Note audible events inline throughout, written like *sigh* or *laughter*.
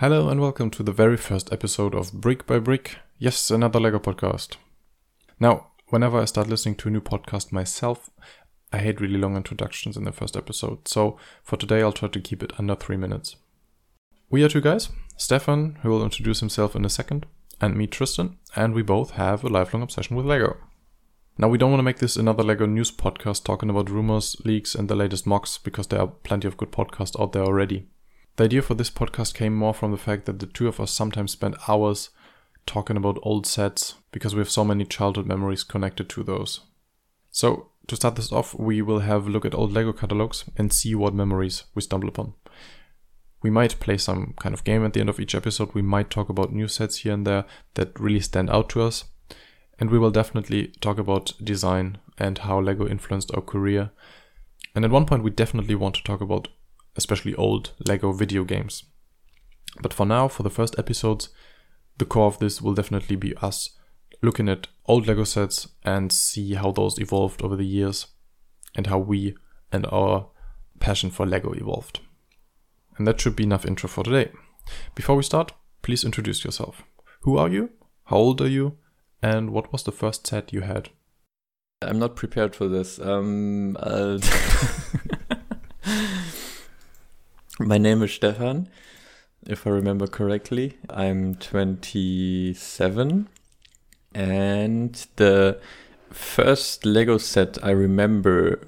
Hello and welcome to the very first episode of Brick by Brick. Yes, another Lego podcast. Now, whenever I start listening to a new podcast myself, I hate really long introductions in the first episode. So for today, I'll try to keep it under three minutes. We are two guys, Stefan, who will introduce himself in a second, and me, Tristan, and we both have a lifelong obsession with Lego. Now, we don't want to make this another Lego news podcast talking about rumors, leaks, and the latest MOCs because there are plenty of good podcasts out there already. The idea for this podcast came more from the fact that the two of us sometimes spend hours talking about old sets because we have so many childhood memories connected to those. So, to start this off, we will have a look at old Lego catalogs and see what memories we stumble upon. We might play some kind of game at the end of each episode. We might talk about new sets here and there that really stand out to us. And we will definitely talk about design and how Lego influenced our career. And at one point, we definitely want to talk about especially old Lego video games. But for now, for the first episodes, the core of this will definitely be us looking at old Lego sets and see how those evolved over the years and how we and our passion for Lego evolved. And that should be enough intro for today. Before we start, please introduce yourself. Who are you? How old are you? And what was the first set you had? I'm not prepared for this. Um, uh, *laughs* *laughs* My name is Stefan, if I remember correctly. I'm 27, and the first Lego set I remember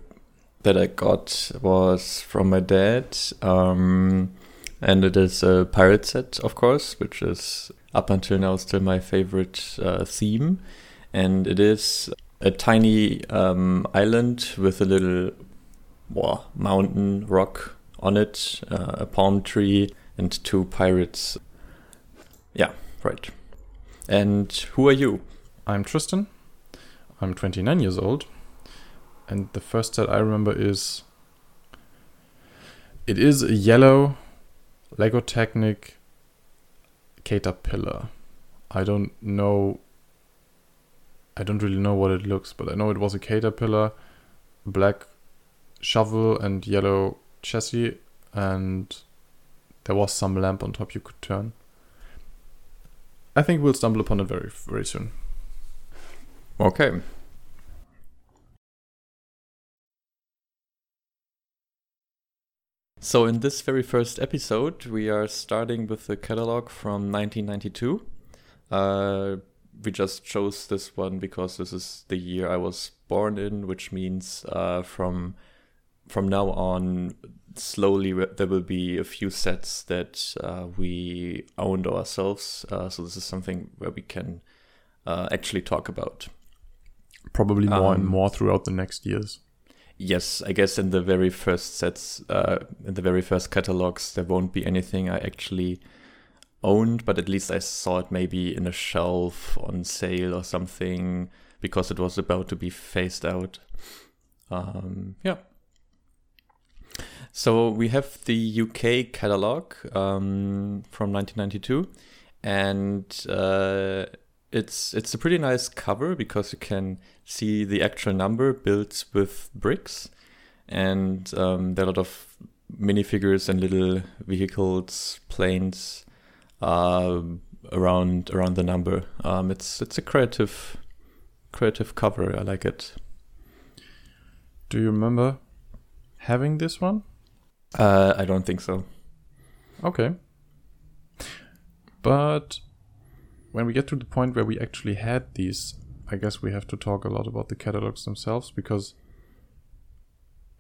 that I got was from my dad. Um, and it is a pirate set, of course, which is up until now still my favorite uh, theme. And it is a tiny um, island with a little well, mountain rock on it, uh, a palm tree, and two pirates. Yeah, right. And who are you? I'm Tristan. I'm 29 years old. And the first set I remember is. It is a yellow Lego Technic caterpillar. I don't know. I don't really know what it looks, but I know it was a caterpillar, black shovel, and yellow chassis and there was some lamp on top you could turn. I think we'll stumble upon it very very soon. Okay. So in this very first episode, we are starting with the catalog from 1992. Uh, we just chose this one because this is the year I was born in, which means uh, from from now on, slowly there will be a few sets that uh, we owned ourselves. Uh, so this is something where we can uh, actually talk about. Probably more um, and more throughout the next years. Yes, I guess in the very first sets, uh, in the very first catalogs, there won't be anything I actually owned, but at least I saw it maybe in a shelf on sale or something because it was about to be phased out. Um, yeah. So we have the UK catalog um, from 1992, and uh, it's it's a pretty nice cover because you can see the actual number built with bricks, and um, there are a lot of minifigures and little vehicles, planes uh, around around the number. Um, it's it's a creative creative cover. I like it. Do you remember having this one? Uh, I don't think so. Okay. But when we get to the point where we actually had these, I guess we have to talk a lot about the catalogs themselves because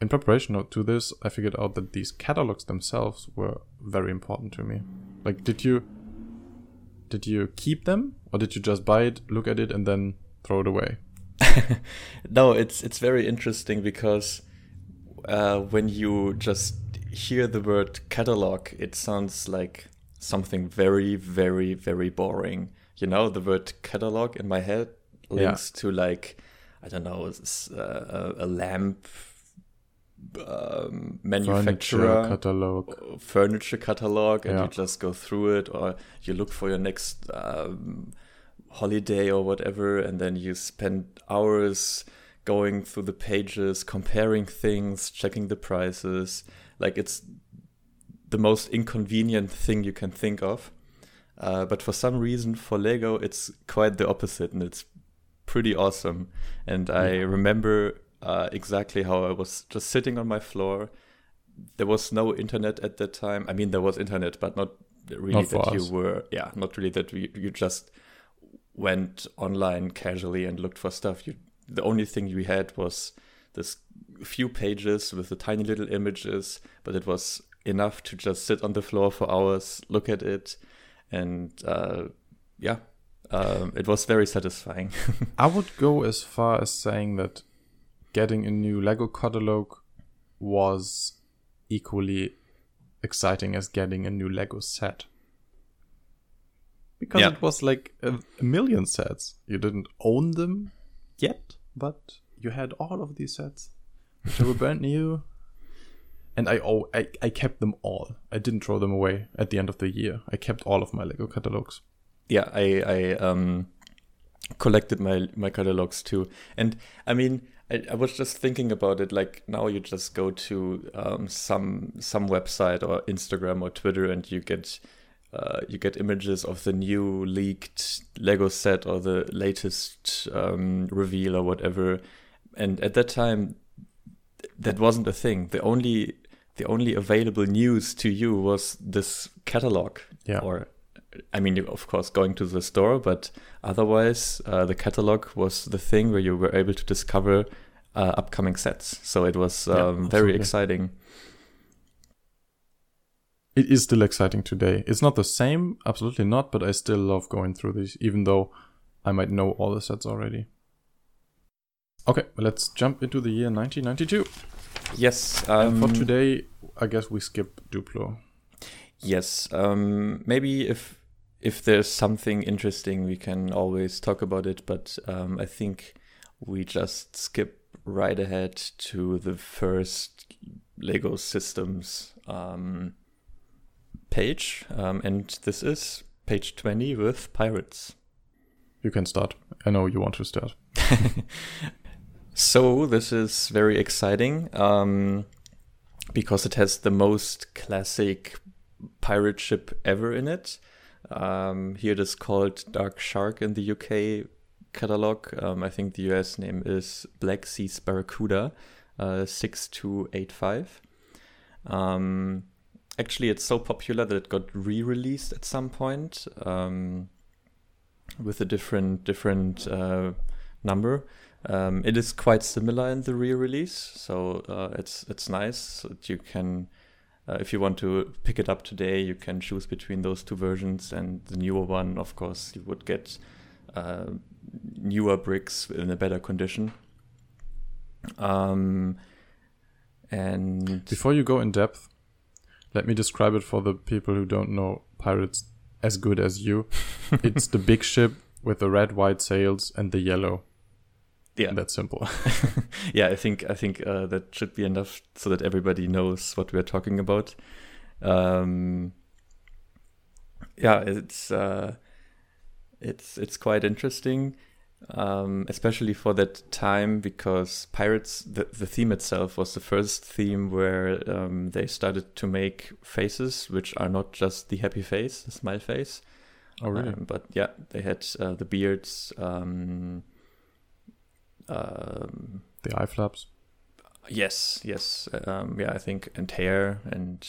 in preparation to this, I figured out that these catalogs themselves were very important to me. Like, did you did you keep them or did you just buy it, look at it, and then throw it away? *laughs* no, it's it's very interesting because uh, when you just hear the word catalog, it sounds like something very, very, very boring. You know, the word catalog in my head links yeah. to like, I don't know, uh, a lamp um, manufacturer furniture catalog, furniture catalog, and yeah. you just go through it, or you look for your next um, holiday or whatever, and then you spend hours going through the pages, comparing things, checking the prices. Like it's the most inconvenient thing you can think of. Uh, but for some reason, for Lego, it's quite the opposite, and it's pretty awesome. And I Yeah. remember uh, exactly how I was just sitting on my floor. There was no internet at that time. I mean, there was internet, but not really Not that you were. Yeah, not really that you, you just went online casually and looked for stuff. You the only thing you had was this few pages with the tiny little images, but it was enough to just sit on the floor for hours, look at it, and uh, yeah, um, it was very satisfying. *laughs* I would go as far as saying that getting a new Lego catalog was equally exciting as getting a new Lego set. Because Yeah. it was like a, a million sets. You didn't own them yet, but you had all of these sets, which were brand new. And I, oh, I I kept them all. I didn't throw them away at the end of the year. I kept all of my Lego catalogs. yeah, I I um, collected my my catalogs too, and I mean, I, I was just thinking about it. Like now, you just go to um, some some website or Instagram or Twitter, and you get uh, you get images of the new leaked Lego set or the latest um, reveal or whatever. And at that time, that wasn't a thing. The only the only available news to you was this catalog Yeah. or I mean, of course going to the store, but otherwise, uh, the catalog was the thing where you were able to discover uh, upcoming sets. So it was Yeah, um, very exciting. It is still exciting today. It's not the same, absolutely not, but I still love going through these, even though I might know all the sets already. Okay, let's jump into the year 1992. Yes. Um, for today, I guess we skip Duplo. Yes. Um, maybe if if there's something interesting, we can always talk about it. But um, I think we just skip right ahead to the first Lego Systems um, page, um, and this is page twenty with pirates. You can start. I know you want to start. *laughs* So this is very exciting um, because it has the most classic pirate ship ever in it. Um, here it is called Dark Shark in the UK catalog. Um, I think the US name is Black Seas Barracuda uh, 6285. Um, actually, it's so popular that it got re-released at some point um, with a different different uh, number. Um, it is quite similar in the re-release, so uh, it's it's nice that you can, uh, if you want to pick it up today, you can choose between those two versions. And the newer one, of course, you would get uh, newer bricks in a better condition. Um, and Before you go in depth, let me describe it for the people who don't know pirates as good as you. *laughs* it's the big ship with the red, white sails and the yellow. Yeah, That's simple. *laughs* *laughs* yeah, I think I think uh, that should be enough so that everybody knows what we're talking about. Um, yeah, it's uh, it's it's quite interesting, um, especially for that time because pirates the the theme itself was the first theme where um, they started to make faces which are not just the happy face, the smile face, oh, really? um, but yeah, they had uh, the beards. Um, um, the eye flaps. yes, yes, um, yeah, I think, and hair, and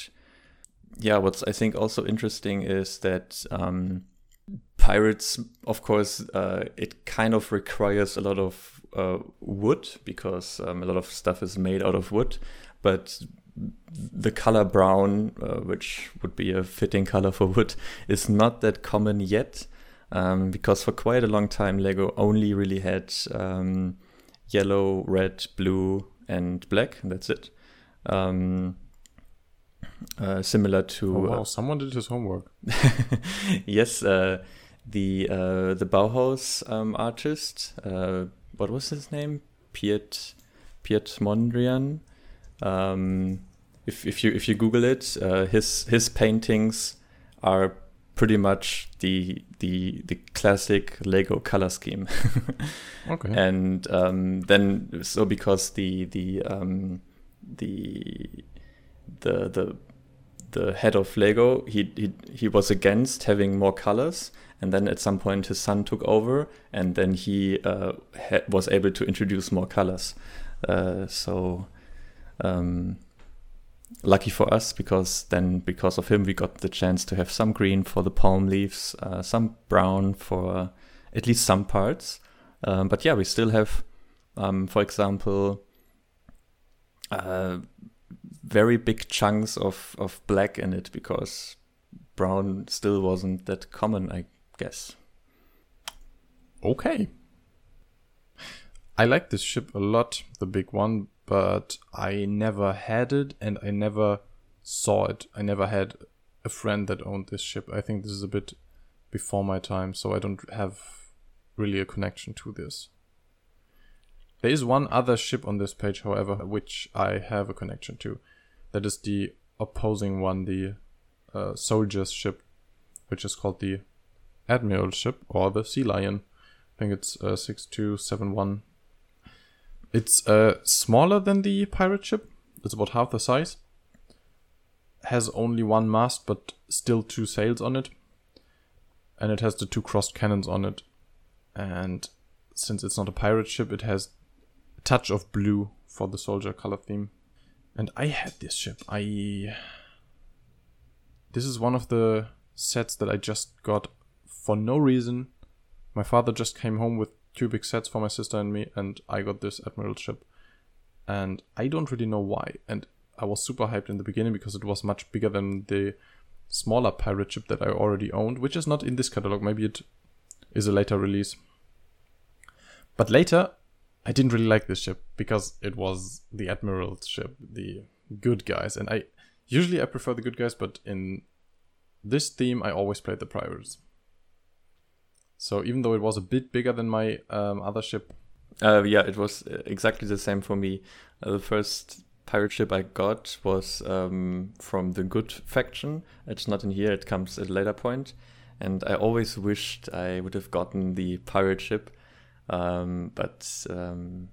yeah, what's I think also interesting is that um, pirates, of course, uh, it kind of requires a lot of uh, wood because um, a lot of stuff is made out of wood, but the color brown, uh, which would be a fitting color for wood, *laughs* is not that common yet. Um, because for quite a long time, Lego only really had um, yellow, red, blue, and black. That's it. Um, uh, similar to Oh, uh, someone did his homework. *laughs* yes, uh, the uh, the Bauhaus um, artist. Uh, what was his name? Piet Piet Mondrian. Um, if if you if you Google it, uh, his his paintings are pretty much the the the classic Lego color scheme. *laughs* Okay. and um, then so because the the um, the the the the head of Lego, he, he he was against having more colors, and then at some point his son took over, and then he uh, ha- was able to introduce more colors. Uh, so um, lucky for us because then because of him we got the chance to have some green for the palm leaves, uh, some brown for at least some parts. Um, but yeah, we still have, um, for example, uh, very big chunks of, of black in it because brown still wasn't that common, I guess. Okay. I like this ship a lot, the big one, but I never had it and I never saw it. I never had a friend that owned this ship. I think this is a bit before my time, so I don't have really a connection to this. There is one other ship on this page, however, which I have a connection to. That is the opposing one, the uh, soldier's ship, which is called the Admiral ship or the Sea Lion. I think it's uh, 6271. It's uh, smaller than the pirate ship. It's about half the size. Has only one mast, but still two sails on it. And it has the two crossed cannons on it. And since it's not a pirate ship, it has a touch of blue for the soldier color theme. And I had this ship. I. This is one of the sets that I just got for no reason. My father just came home with two big sets for my sister and me, and I got this Admiral ship. And I don't really know why. And I was super hyped in the beginning because it was much bigger than the smaller pirate ship that I already owned, which is not in this catalog. Maybe it is a later release. But later, I didn't really like this ship because it was the Admiral's ship, the good guys. And I usually I prefer the good guys, but in this theme, I always played the pirates. So even though it was a bit bigger than my um, other ship, uh, yeah, it was uh, exactly the same for me. Uh, the first pirate ship I got was um, from the good faction. It's not in here; it comes at a later point. And I always wished I would have gotten the pirate ship, um, but um,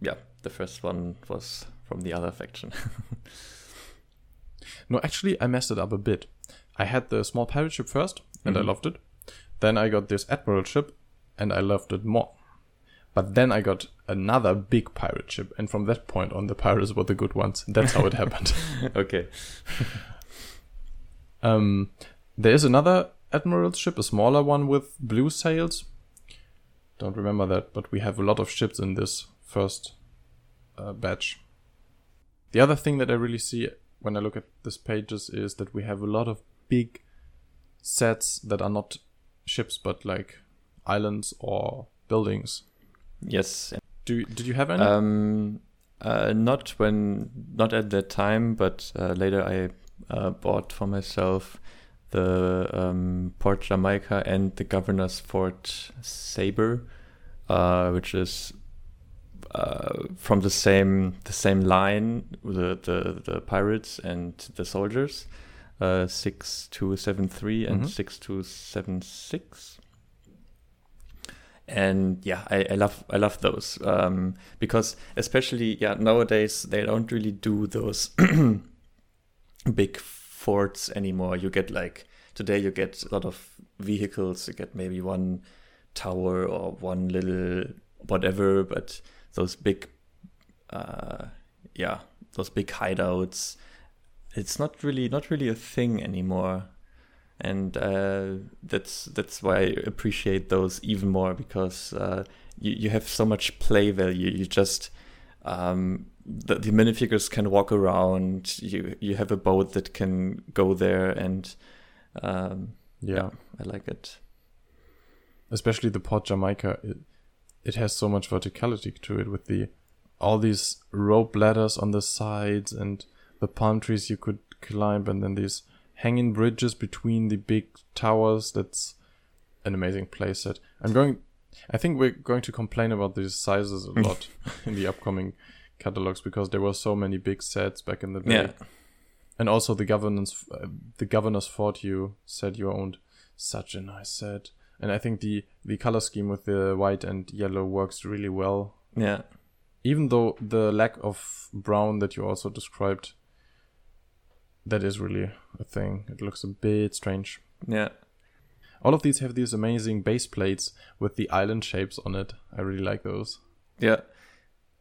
yeah, the first one was from the other faction. *laughs* no, actually, I messed it up a bit. I had the small pirate ship first, and mm-hmm. I loved it. Then I got this admiral ship, and I loved it more. But then I got another big pirate ship, and from that point on, the pirates were the good ones. That's how it *laughs* happened. *laughs* okay. *laughs* um, there is another admiral ship, a smaller one with blue sails. Don't remember that, but we have a lot of ships in this first uh, batch. The other thing that I really see when I look at these pages is that we have a lot of big sets that are not ships, but like islands or buildings. Yes. Do did you have any? Um, uh, not when, not at that time, but uh, later I uh, bought for myself the um, Port Jamaica and the Governor's Fort Sabre, uh, which is uh, from the same the same line, the the, the pirates and the soldiers uh, 6273 and mm-hmm. 6276 and yeah I, I love i love those um, because especially yeah nowadays they don't really do those *clears throat* big forts anymore. You get like today you get a lot of vehicles. You get maybe one tower or one little whatever but those big uh, yeah those big hideouts it's not really not really a thing anymore and uh, that's that's why I appreciate those even more because uh, you you have so much play value. You just um, the, the minifigures can walk around. You you have a boat that can go there, and um, yeah. yeah. I like it. Especially the Port Jamaica, it, it has so much verticality to it with the all these rope ladders on the sides and the palm trees you could climb, and then these hanging bridges between the big towers. That's an amazing playset. I'm going. I think we're going to complain about these sizes a lot *laughs* in the upcoming catalogs because there were so many big sets back in the day. Yeah. And also the governance, uh, the governor's fort you said you owned, such a nice set. And I think the the color scheme with the white and yellow works really well. Yeah. Even though the lack of brown that you also described that is really a thing. It looks a bit strange. Yeah. All of these have these amazing base plates with the island shapes on it. I really like those. Yeah.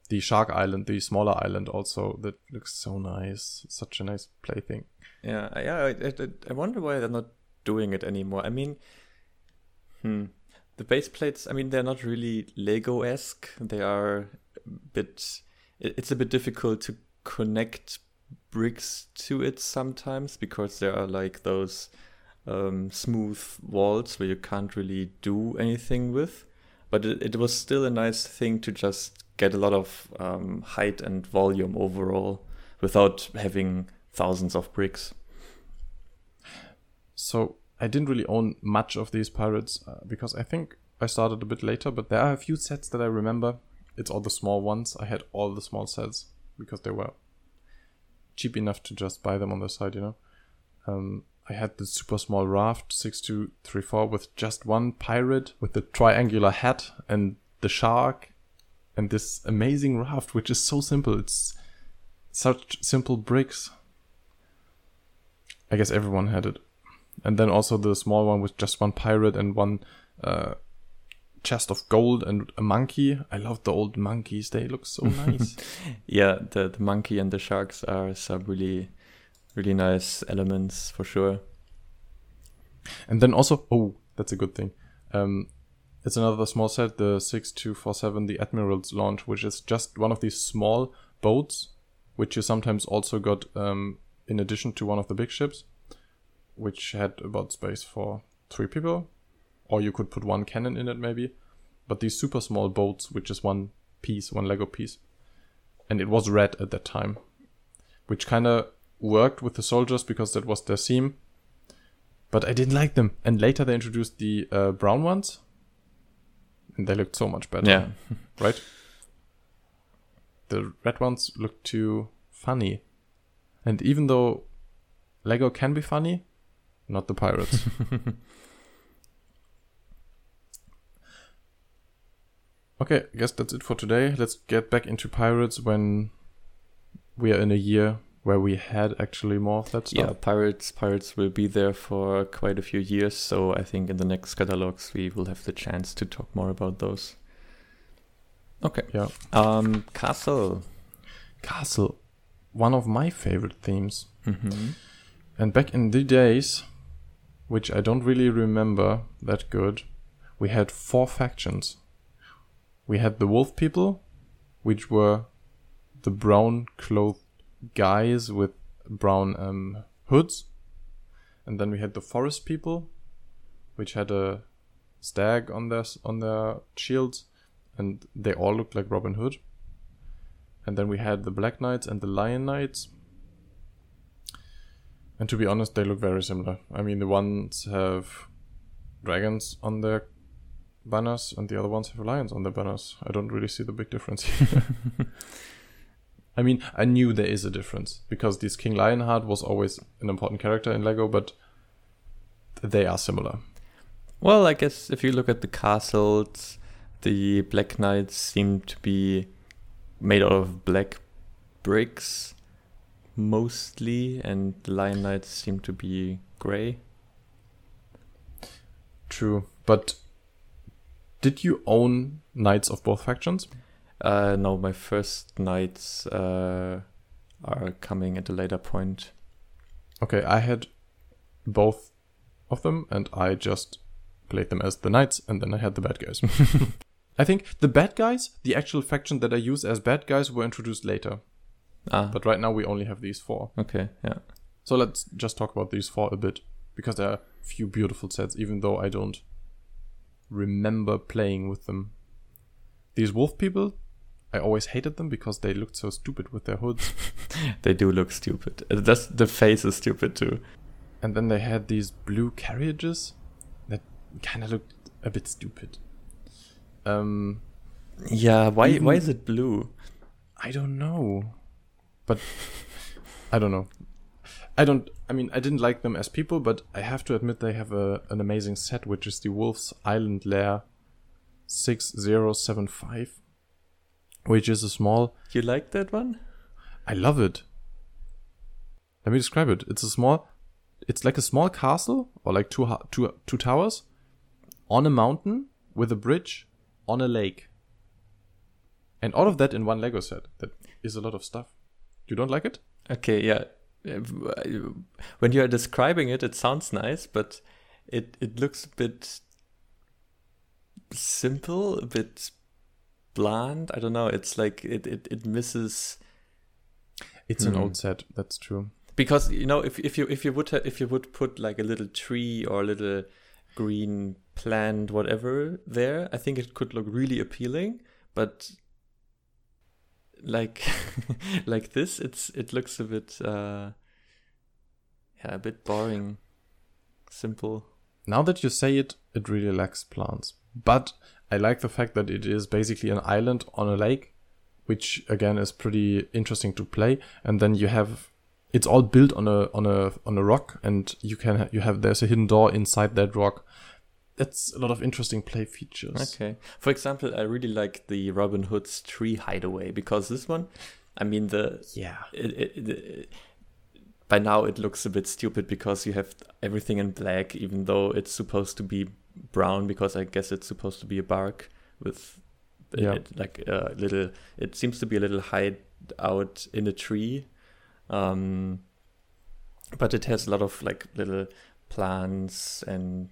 The Shark Island, the smaller island, also that looks so nice. Such a nice plaything. Yeah, I- yeah. I, I, I wonder why they're not doing it anymore. I mean, hmm, the base plates. I mean, they're not really Lego esque. They are a bit. It's a bit difficult to connect bricks to it sometimes because there are like those um, smooth walls where you can't really do anything with. But it, it was still a nice thing to just get a lot of um, height and volume overall without having thousands of bricks. So I didn't really own much of these pirates uh, because I think I started a bit later, but there are a few sets that I remember. It's all the small ones. I had all the small sets because they were cheap enough to just buy them on the side, you know. Um, I had the super small raft 6234 with just one pirate with the triangular hat and the shark and this amazing raft, which is so simple. It's such simple bricks. I guess everyone had it and then also the small one with just one pirate and one uh, chest of gold and a monkey. I love the old monkeys; they look so *laughs* nice. Yeah, the, the monkey and the sharks are some really, really nice elements for sure. and then also, oh, that's a good thing. Um, it's another small set, the six two four seven, the Admiral's launch, which is just one of these small boats, which you sometimes also got um, in addition to one of the big ships, which had about space for three people, or you could put one cannon in it maybe. But these super small boats, which is one piece, one Lego piece, and it was red at that time, which kind of worked with the soldiers because that was their theme. But I didn't like them, and later they introduced the uh, brown ones, and they looked so much better Yeah. *laughs* right? The red ones look too funny. And even though Lego can be funny, not the pirates. *laughs* okay, I guess that's it for today. Let's get back into pirates when we are in a year where we had actually more of that stuff. Yeah, pirates pirates will be there for quite a few years, so I think in the next catalogs we will have the chance to talk more about those. Okay. Yeah. Um, castle. Castle, one of my favorite themes. Mm-hmm. And back in the days, which I don't really remember that good, we had four factions. We had the wolf people, which were the brown clothed guys with brown um, hoods. And then we had the forest people, which had a stag on their on their shields, and they all looked like Robin Hood. And then we had the black knights and the lion knights, and to be honest, they look very similar. I mean, the ones have dragons on their banners, and the other ones have lions on their banners. I don't really see the big difference *laughs* here. I mean, I knew there is a difference because this King Lionheart was always an important character in Lego, but they are similar. Well, I guess if you look at the castles, the Black Knights seem to be made out of black bricks mostly, and the Lion Knights seem to be gray. True, but did you own knights of both factions? Uh, no, my first knights uh, are coming at a later point. Okay, I had both of them, and I just played them as the knights, and then I had the bad guys. *laughs* I think the bad guys, the actual faction that I use as bad guys, were introduced later. Ah, But right now we only have these four. okay, yeah. So let's just talk about these four a bit, because there are a few beautiful sets, even though I don't remember playing with them. These wolf people, I always hated them because they looked so stupid with their hoods. *laughs* They do look stupid. Uh, That's, the face is stupid too. And then they had these blue carriages that kind of looked a bit stupid. Um, Yeah, why Even- why is it blue? I don't know, but I don't know. I don't. I mean, I didn't like them as people, but I have to admit they have a an amazing set, which is the Wolf's Island Lair six zero seven five, which is a small. You like that one? I love it. let me describe it. It's a small, it's like a small castle or like two two two towers on a mountain with a bridge on a lake. And all of that in one Lego set. That is a lot of stuff. You don't like it? Okay, yeah. When you are describing it, it sounds nice, but it it looks a bit simple, a bit bland. I don't know. It's like it it, it misses It's an Hmm. old set. That's true. because you know if if you if you would ha- if you would put like a little tree or a little green plant whatever there, I think it could look really appealing. But like *laughs* like this, it's it looks a bit uh yeah a bit boring, simple. Now that you say it, it really lacks plants. But I like the fact that it is basically an island on a lake, which again is pretty interesting to play. And then you have it's all built on a on a on a rock, and you can you have there's a hidden door inside that rock. That's a lot of interesting play features. Okay. For example, I really like the Robin Hood's tree hideaway because this one, I mean the Yeah. it, it, it, by now it looks a bit stupid because you have everything in black, even though it's supposed to be brown because I guess it's supposed to be a bark with Yeah. like a little. It seems to be a little hide out in a tree, um, but it has a lot of like little plants and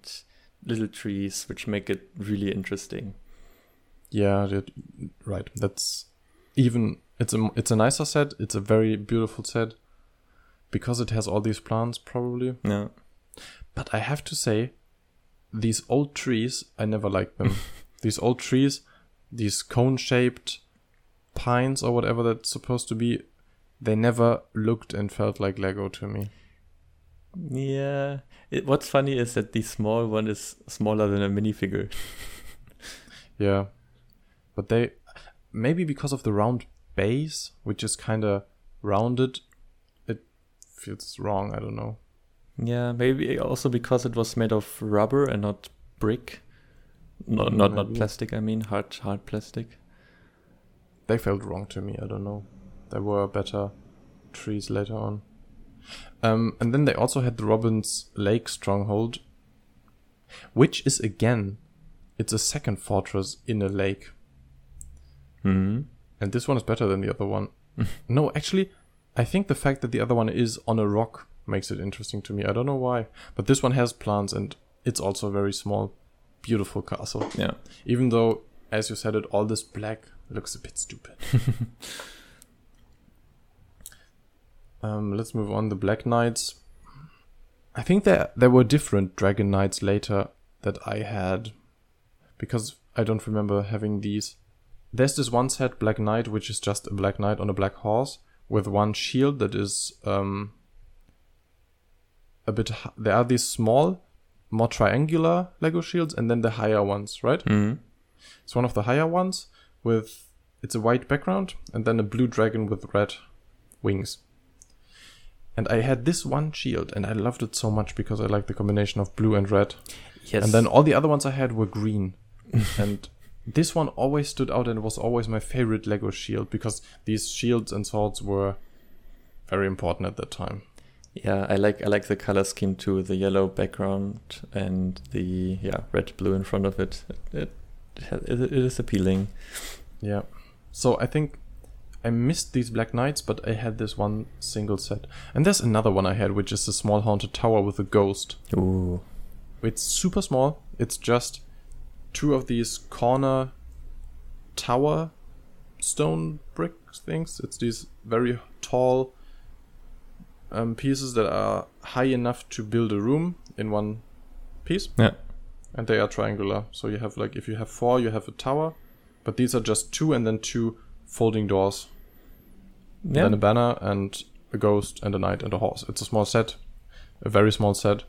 little trees which make it really interesting. Yeah, that- right. That's even it's a it's a nicer set. It's a very beautiful set because it has all these plants probably. Yeah. But I have to say, these old trees, I never liked them. *laughs* these old trees, these cone shaped pines or whatever that's supposed to be, they never looked and felt like Lego to me. Yeah. It, what's funny is that the small one is smaller than a minifigure. *laughs* Yeah. But they, maybe because of the round base, which is kind of rounded, it feels wrong. I don't know. Yeah, maybe also because it was made of rubber and not brick. No, not not plastic. I mean hard hard plastic. They felt wrong to me. I don't know. There were better trees later on. Um, and then they also had the Robin's Lake stronghold, which is again, it's a second fortress in a lake. Hmm. And this one is better than the other one. *laughs* no, actually, I think the fact that the other one is on a rock makes it interesting to me. I don't know why, but this one has plants and it's also a very small, beautiful castle. Yeah. Even though, as you said it, all this black looks a bit stupid. *laughs* um, let's move on. The Black Knights. I think there there were different Dragon Knights later that I had, because I don't remember having these. There's this one set Black Knight, which is just a Black Knight on a black horse with one shield that is um a bit. There are these small, more triangular Lego shields, and then the higher ones, right? Hmm. It's one of the higher ones with it's a white background and then a blue dragon with red wings. And I had this one shield and I loved it so much because I like the combination of blue and red. Yes. And then all the other ones I had were green. *laughs* and this one always stood out and was always my favorite Lego shield because these shields and swords were very important at that time. yeah, I like I like the color scheme too. The yellow background and the yeah red blue in front of it. It it, it is appealing. Yeah. So I think I missed these Black Knights, but I had this one single set. And there's another one I had, which is a small haunted tower with a ghost. Ooh. It's super small. It's just two of these corner tower stone brick things. It's these very tall um, pieces that are high enough to build a room in one piece. Yeah. And they are triangular. So you have like if you have four, you have a tower, but these are just two and then two folding doors. Yeah. Then a banner and a ghost and a knight and a horse. It's a small set, a very small set.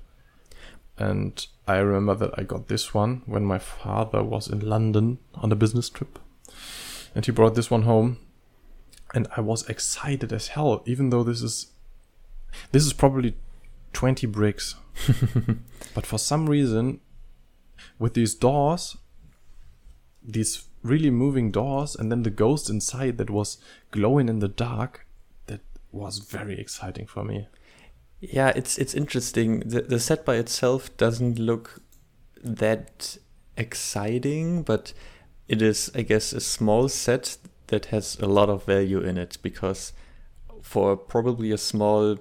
And I remember that I got this one when my father was in London on a business trip. And he brought this one home. And I was excited as hell, even though this is this is probably 20 bricks. *laughs* but for some reason, with these doors, these really moving doors, and then the ghost inside that was glowing in the dark, that was very exciting for me. Yeah, it's it's interesting. The the set by itself doesn't look that exciting, but it is, I guess, a small set that has a lot of value in it because for probably a small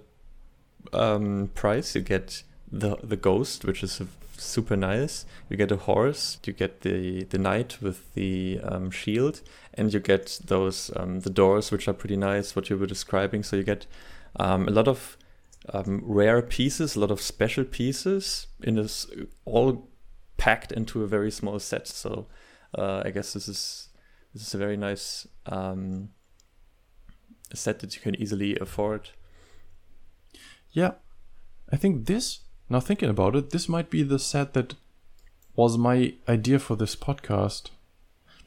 um, price, you get the the ghost, which is super nice. You get a horse, you get the the knight with the um, shield, and you get those um, the doors, which are pretty nice. What you were describing, so you get um, a lot of um, rare pieces, a lot of special pieces in this all packed into a very small set. So uh, I guess this is this is a very nice um, set that you can easily afford. Yeah, I think this. Now thinking about it, this might be the set that was my idea for this podcast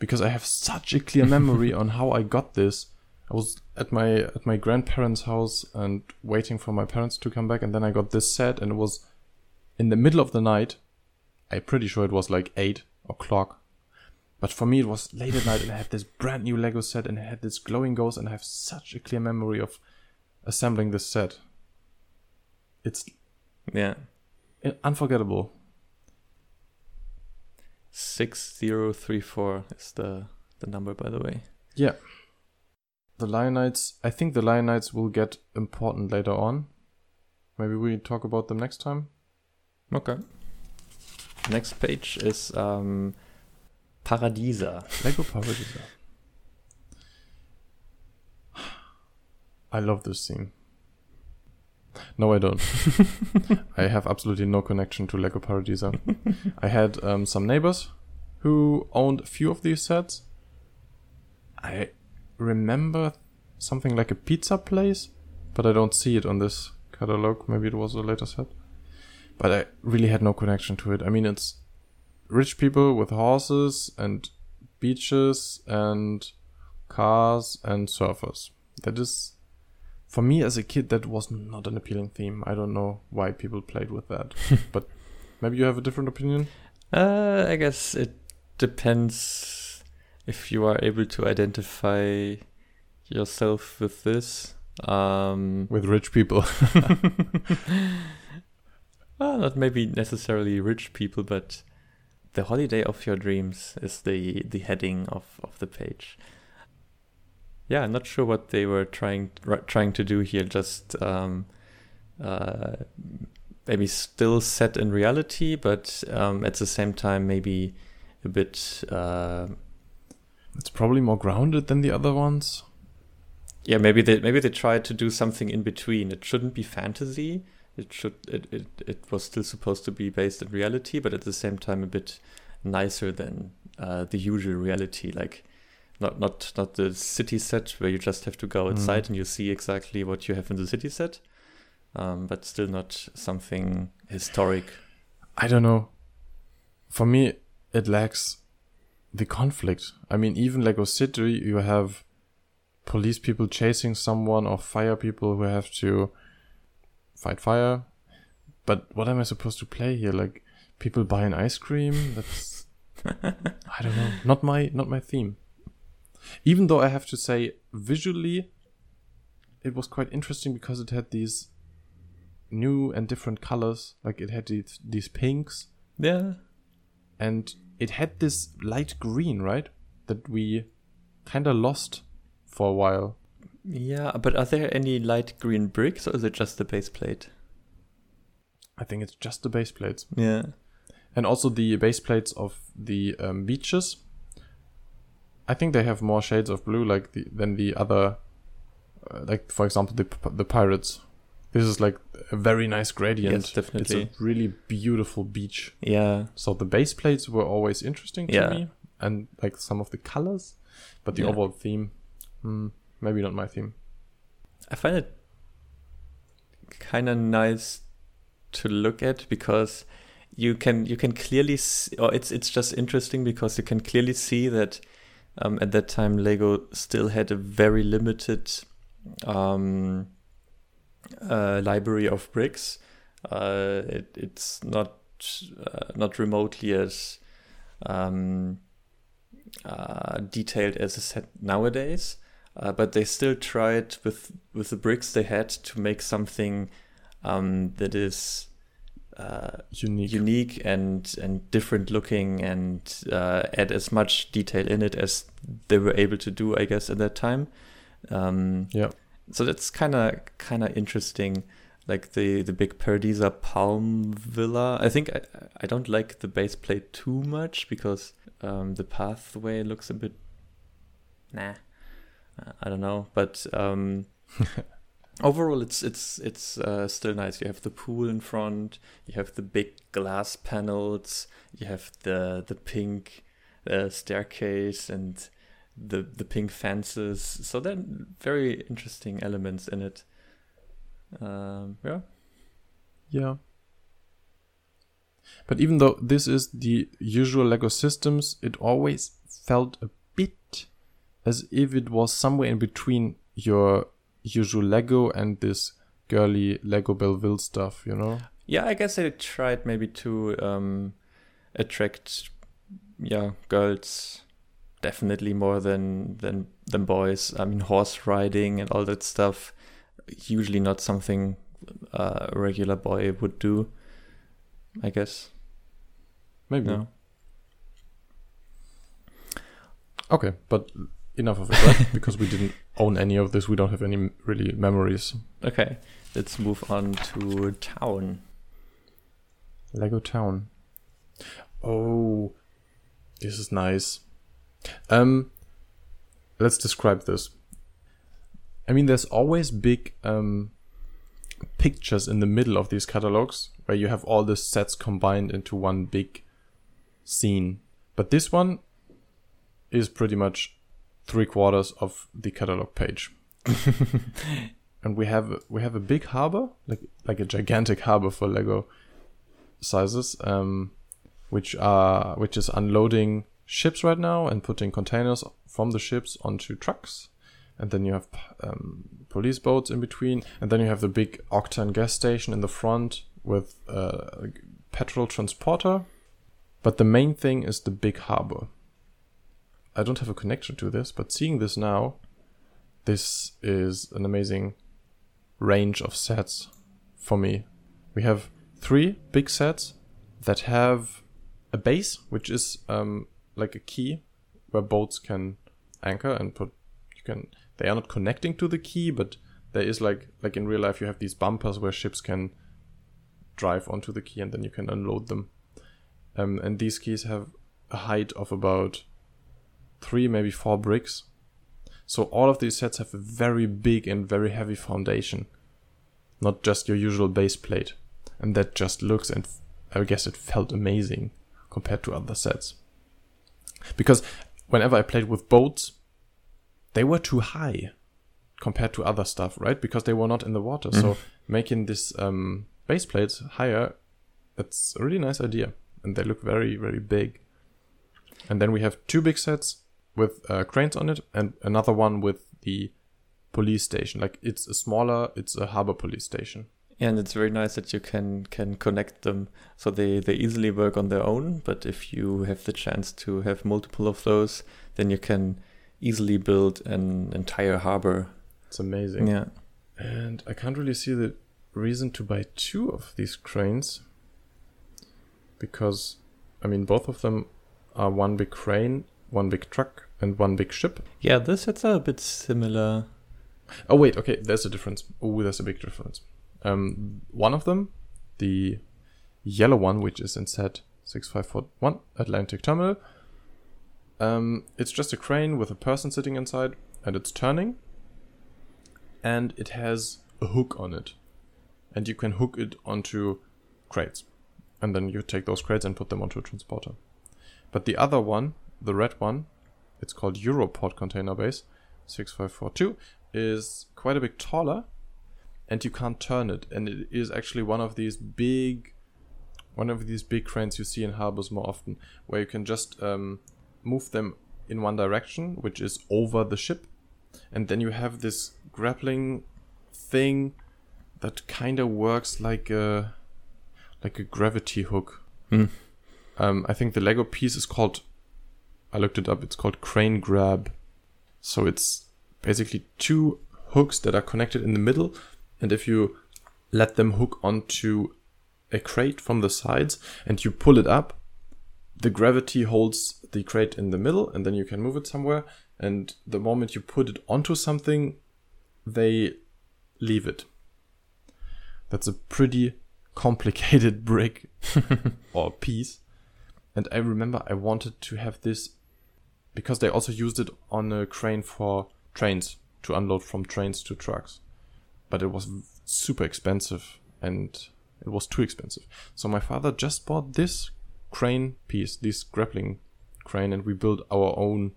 because I have such a clear memory *laughs* on how I got this. I was at my at my grandparents' house and waiting for my parents to come back, and then I got this set, and it was in the middle of the night. I'm pretty sure it was like eight o'clock, but for me it was late at night, and I had this brand new Lego set, and I had this glowing ghost, and I have such a clear memory of assembling this set. It's yeah unforgettable. Six zero three four is the the number, by the way. Yeah. The Lion Knights, I think the Lion Knights will get important later on. Maybe we talk about them next time. Okay. Next page is um, Paradisa. Lego Paradisa. *sighs* I love this scene. No, I don't. *laughs* I have absolutely no connection to Lego Paradisa. *laughs* I had um, some neighbors who owned a few of these sets. I remember something like a pizza place, but I don't see it on this catalog. Maybe it was a later set. But I really had no connection to it. I mean, it's rich people with horses and beaches and cars and surfers. That is, for me as a kid, that was not an appealing theme. I don't know why people played with that. *laughs* but maybe you have a different opinion? Uh, I guess it depends if you are able to identify yourself with this. Um, with rich people. *laughs* *laughs* well, not maybe necessarily rich people, but the holiday of your dreams is the the heading of of the page. Yeah, I'm not sure what they were trying trying to do here. Just um, uh, maybe still set in reality, but um, at the same time maybe a bit. Uh, it's probably more grounded than the other ones. Yeah, maybe they maybe they tried to do something in between. It shouldn't be fantasy. It should it, it, it was still supposed to be based in reality, but at the same time a bit nicer than uh, the usual reality. Like not not not the city set where you just have to go outside mm. and you see exactly what you have in the city set, um, but still not something historic. I don't know. For me, it lacks the conflict. I mean, even Lego City, you have police people chasing someone or fire people who have to fight fire. But what am I supposed to play here? Like people buying ice cream? That's *laughs* I don't know. Not my not my theme. Even though I have to say visually it was quite interesting because it had these new and different colors. Like it had these these pinks. Yeah. And it had this light green, right? That we kinda lost for a while. Yeah, but are there any light green bricks or is it just the base plate? I think it's just the base plates. Yeah. And also the base plates of the um, beaches. I think they have more shades of blue like the, than the other uh, like for example the the pirates. This is like a very nice gradient. Yes, definitely. It's a really beautiful beach. Yeah. So the base plates were always interesting to yeah. me and like some of the colors, but the yeah. overall theme Mm, maybe not my theme. I find it kind of nice to look at because you can you can clearly see, or it's it's just interesting because you can clearly see that um, at that time Lego still had a very limited um, uh, library of bricks. Uh, it, it's not uh, not remotely as um, uh, detailed as set nowadays. Uh, but they still tried with with the bricks they had to make something um, that is uh, Unique. unique and and different looking and uh, add as much detail in it as they were able to do, I guess, at that time. Um, Yeah. So that's kind of kind of interesting, like the the big Paradisa Palm Villa. I think I I don't like the base plate too much because um, the pathway looks a bit nah. Uh, I don't know, but um, *laughs* overall it's it's it's uh, still nice. You have the pool in front. You have the big glass panels. You have the the pink uh, staircase and the the pink fences. So there are very interesting elements in it. Um, yeah. Yeah. But even though this is the usual Lego systems, it always felt a bit as if it was somewhere in between your usual Lego and this girly Lego Belleville stuff, you know? Yeah, I guess they tried maybe to um, attract yeah girls definitely more than than than boys. I mean, horse riding and all that stuff usually not something uh, a regular boy would do. I guess. Maybe. No. Okay, but enough of it, right? *laughs* because we didn't own any of this, we don't have any really memories. Okay, let's move on to town. Lego Town. Oh, this is nice. Um, let's describe this. I mean, there's always big um pictures in the middle of these catalogs where you have all the sets combined into one big scene. But this one is pretty much three quarters of the catalog page. *laughs* and we have we have a big harbor, like like a gigantic harbor for Lego sizes, um, which are which is unloading ships right now and putting containers from the ships onto trucks. And then you have um, police boats in between, and then you have the big octane gas station in the front with uh, a petrol transporter. But the main thing is the big harbor. I don't have a connection to this, but seeing this now, this is an amazing range of sets for me. We have three big sets that have a base, which is um, like a quay where boats can anchor and put. You can. They are not connecting to the quay, but there is like like in real life you have these bumpers where ships can drive onto the quay and then you can unload them. Um, and these quays have a height of about three, maybe four bricks. So all of these sets have a very big and very heavy foundation, not just your usual base plate. And that just looks and I guess it felt amazing compared to other sets. Because whenever I played with boats, they were too high compared to other stuff, right? Because they were not in the water. So making this um, base plates higher, that's a really nice idea. And they look very, very big. And then we have two big sets with uh, cranes on it, and another one with the police station. Like it's a smaller, it's a harbor police station. And it's very nice that you can can connect them so they, they easily work on their own. But if you have the chance to have multiple of those, then you can easily build an entire harbor. It's amazing. Yeah. And I can't really see the reason to buy two of these cranes because, I mean, both of them are one big crane, one big truck, and one big ship. Yeah, the sets are a bit similar. Oh wait, okay, there's a difference. Oh, there's a big difference. Um, one of them, the yellow one, which is in set six five four one Atlantic Terminal. Um, it's just a crane with a person sitting inside, and it's turning. And it has a hook on it, and you can hook it onto crates, and then you take those crates and put them onto a transporter. But the other one, the red one, it's called Europort Container Base 6542, is quite a bit taller and you can't turn it. And it is actually one of these big, one of these big cranes you see in harbors more often, where you can just um, move them in one direction, which is over the ship. And then you have this grappling thing that kind of works like a like a gravity hook. Hmm. Um, I think the Lego piece is called. I looked it up. It's called crane grab. So it's basically two hooks that are connected in the middle, and if you let them hook onto a crate from the sides and you pull it up. The gravity holds the crate in the middle and then you can move it somewhere. And the moment you put it onto something, they leave it. That's a pretty complicated *laughs* brick *laughs* or piece. And I remember I wanted to have this because they also used it on a crane for trains to unload from trains to trucks. But it was super expensive and it was too expensive. So my father just bought this crane piece, this grappling crane, and we built our own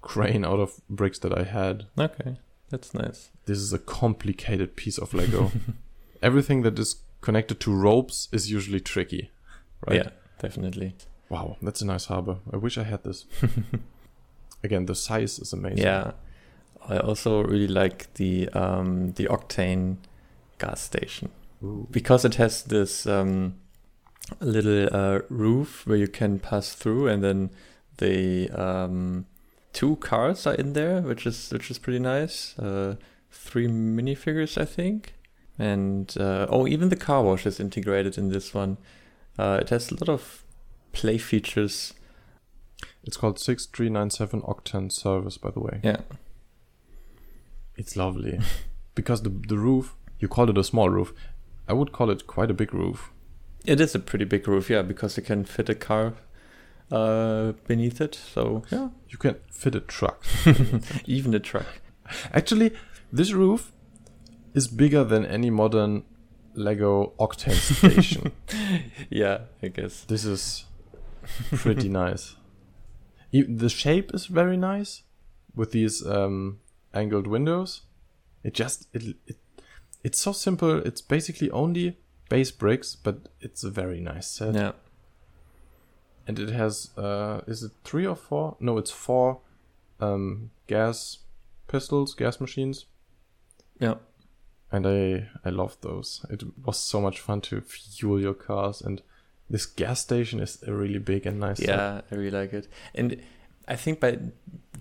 crane out of bricks that I had. Okay, that's nice. This is a complicated piece of Lego. *laughs* Everything that is connected to ropes is usually tricky, right? Yeah, definitely. Wow, that's a nice harbor. I wish I had this. *laughs* Again, the size is amazing. Yeah, I also really like the um, the Octane gas station Ooh. because it has this um, little uh, roof where you can pass through, and then the um, two cars are in there, which is which is pretty nice. Uh, three minifigures, I think, and uh, oh, even the car wash is integrated in this one. Uh, it has a lot of play features. It's called 6397 Octane Service, by the way. Yeah, It's lovely. *laughs* because the, the roof, you called it a small roof. I would call it quite a big roof. it is a pretty big roof, yeah, because you can fit a car uh, beneath it. So yeah, You can fit a truck. *laughs* *laughs* even a truck. Actually, this roof is bigger than any modern Lego Octane station. Yeah, I guess. this is pretty nice. The shape is very nice with these um, angled windows. It just it, it it's so simple. It's basically only base bricks, but it's a very nice set. Yeah, And it has uh, is it three or four? No, it's four um, gas pistols, gas machines. yeah, and I I love those. It was so much fun to fuel your cars, and this gas station is a really big and nice. yeah. I really like it, and I think by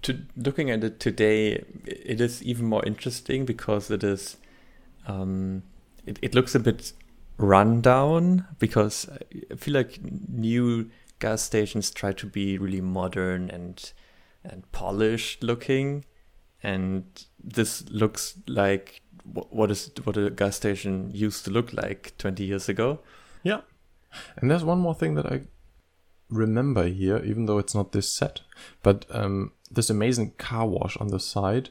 to looking at it today, it is even more interesting because it is. Um, it, it looks a bit run down because I feel like new gas stations try to be really modern and and polished looking, and this looks like what is what a gas station used to look like 20 years ago. And there's one more thing that I remember here, even though it's not this set, but um, this amazing car wash on the side,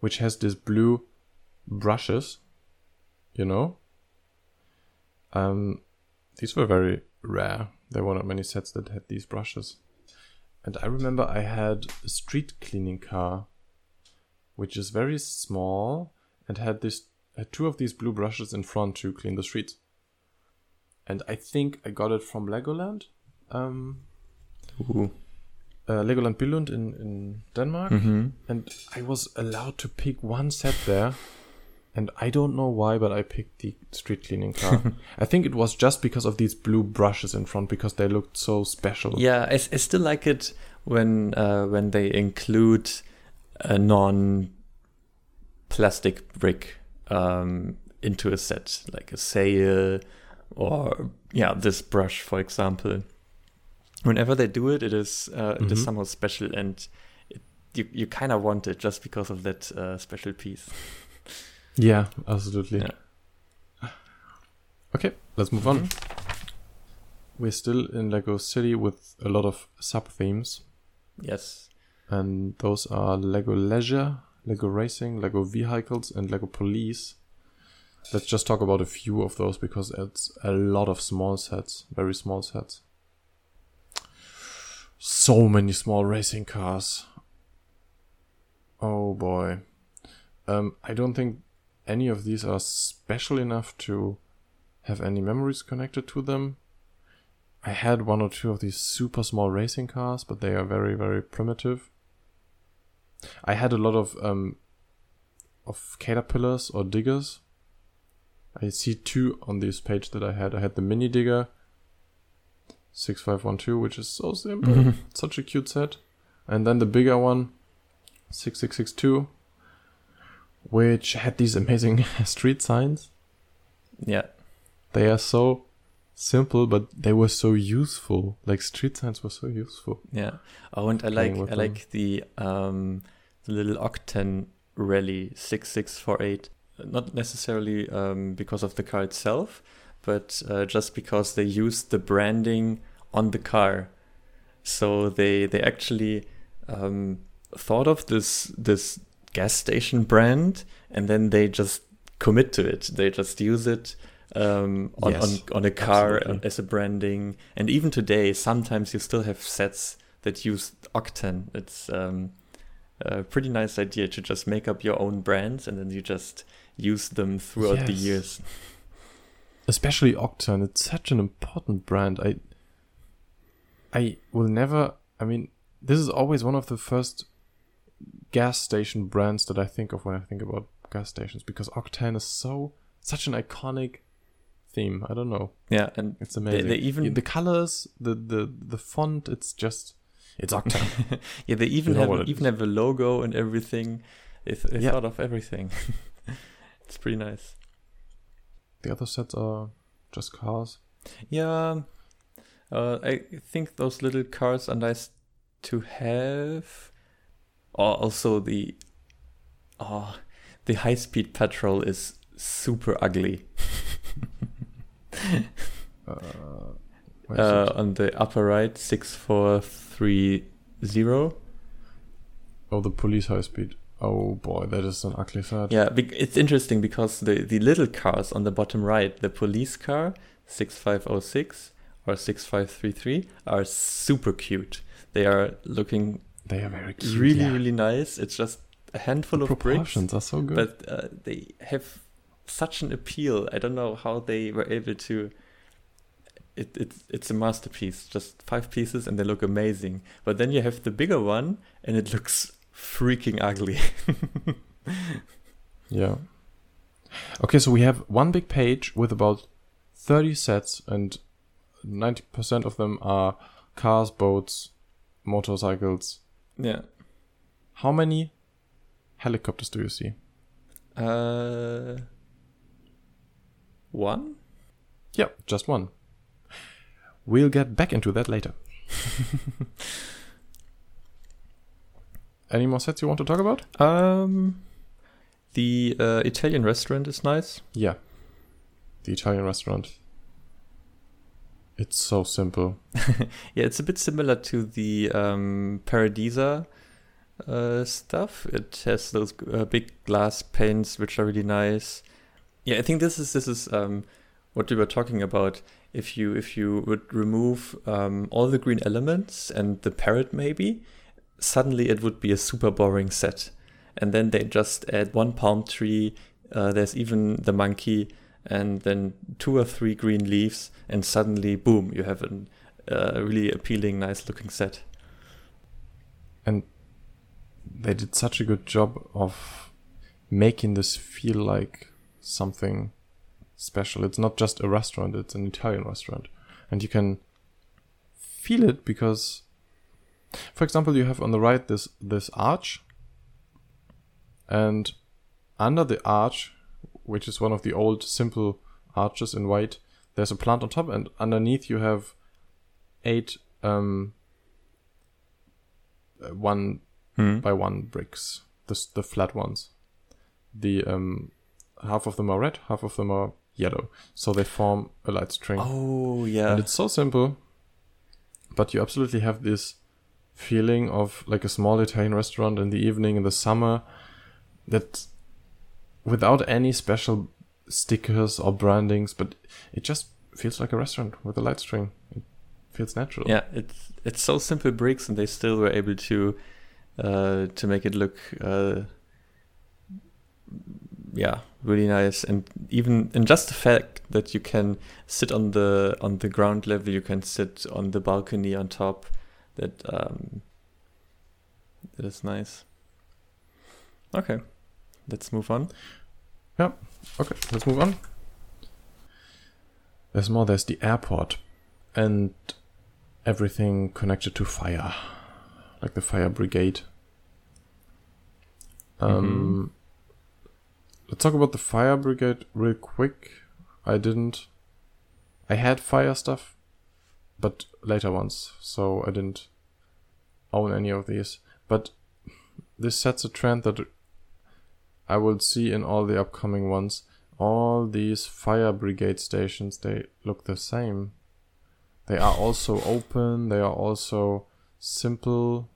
which has this blue brushes, you know. Um, these were very rare. There were not many sets that had these brushes. And I remember I had a street cleaning car, which is very small and had this had two of these blue brushes in front to clean the streets. And I think I got it from Legoland. Um, Ooh. uh, Legoland Billund in, in Denmark. Mm-hmm. And I was allowed to pick one set there. And I don't know why, but I picked the street cleaning car. *laughs* I think it was just because of these blue brushes in front because they looked so special. Yeah, I, I still like it when uh, when they include a non plastic brick um, into a set, like a sail or yeah, this brush, for example. Whenever they do it, it is uh, it is Mhm. somehow special, and it, you you kind of want it just because of that uh, special piece. Yeah, absolutely. Yeah. Okay, let's move on. Mhm. We're still in Lego City with a lot of sub themes, Yes. and those are Lego Leisure, Lego Racing, Lego Vehicles, and Lego Police. Let's just talk about a few of those because it's a lot of small sets, very small sets. So many small racing cars. Oh boy. Um, I don't think any of these are special enough to have any memories connected to them. I had one or two of these super small racing cars, but they are very, very primitive. I had a lot of um, of caterpillars or diggers. I see two on this page that I had. I had the mini digger 6512, which is so simple. Mhm. Such a cute set. And then the bigger one, 6662, which had these amazing *laughs* street signs. Yeah. They are so simple, but they were so useful. Like street signs were so useful. Yeah. Oh, and I like I like the um the little Octane Rally six six four eight. Not necessarily um because of the car itself, but uh, just because they used the branding on the car. So they they actually um, thought of this this gas station brand, and then they just commit to it. They just use it um, on, Yes, on on a car absolutely. as a branding. And even today, sometimes you still have sets that use Octane. It's um, a pretty nice idea to just make up your own brands, and then you just use them throughout the years. especially Octane. It's such an important brand. I I will never. I mean, this is always one of the first gas station brands that I think of when I think about gas stations because Octane is so such an iconic theme. I don't know. Yeah, and It's amazing. they even- the colors, the the the font. It's just it's Octane. *laughs* yeah, they even You know have even is. have a logo and everything. They, th- they Yeah. thought of everything. *laughs* it's pretty nice. the other sets are just cars. Yeah, uh, I think those little cars are nice to have. Also the oh, the high speed patrol is super ugly. *laughs* Uh, Uh, on the upper right, six four three zero. oh, the police high speed. Oh boy, that is an ugly set. Yeah, it's interesting because the, the little cars on the bottom right, the police car 6506 or 6533, are super cute. They are looking They are very cute. really, yeah. really nice. It's just a handful The of bricks, proportions are so good. but uh, they have such an appeal. I don't know how they were able to. It, it's it's a masterpiece. Just five pieces and they look amazing. But then you have the bigger one and it looks freaking ugly. *laughs* yeah. Okay, so we have one big page with about 30 sets, and 90% of them are cars, boats, motorcycles. yeah. How many helicopters do you see? Uh, one? Yeah, just one. We'll get back into that later. *laughs* Any more sets you want to talk about? Um, the uh, Italian restaurant is nice. Yeah. The Italian restaurant. It's so simple. *laughs* Yeah, it's a bit similar to the um, Paradisa uh, stuff. It has those uh, big glass panes, which are really nice. Yeah, I think this is this is um, what we were talking about. If you if you would remove um, all the green elements and the parrot maybe, suddenly it would be a super boring set. And then they just add one palm tree. Uh, there's even the monkey, and then two or three green leaves, and suddenly, boom, you have a really appealing, nice looking set. And they did such a good job of making this feel like something special. It's not just a restaurant, it's an Italian restaurant. And you can feel it because for example you have on the right this this arch and under the arch which is one of the old simple arches in white there's a plant on top and underneath you have eight um uh, one Hmm. by one bricks the the flat ones. The um half of them are red half of them are yellow. So they form a light string. Oh yeah, and it's so simple but you absolutely have this feeling of like a small italian restaurant in the evening in the summer that without any special stickers or brandings but it just feels like a restaurant with a light string it feels natural yeah. It's it's so simple bricks, and they still were able to uh, to make it look uh, yeah really nice. And even and just the fact that you can sit on the on the ground level, you can sit on the balcony on top. That um, that is nice. Okay, let's move on. Yeah. Okay, let's move on. There's more. There's the airport and everything connected to fire, like the fire brigade. Um, let's talk about the fire brigade real quick. I didn't. I had fire stuff, but later ones, so I didn't own any of these. But this sets a trend that I will see in all the upcoming ones. All these fire brigade stations, they look the same. They are also open, they are also simple.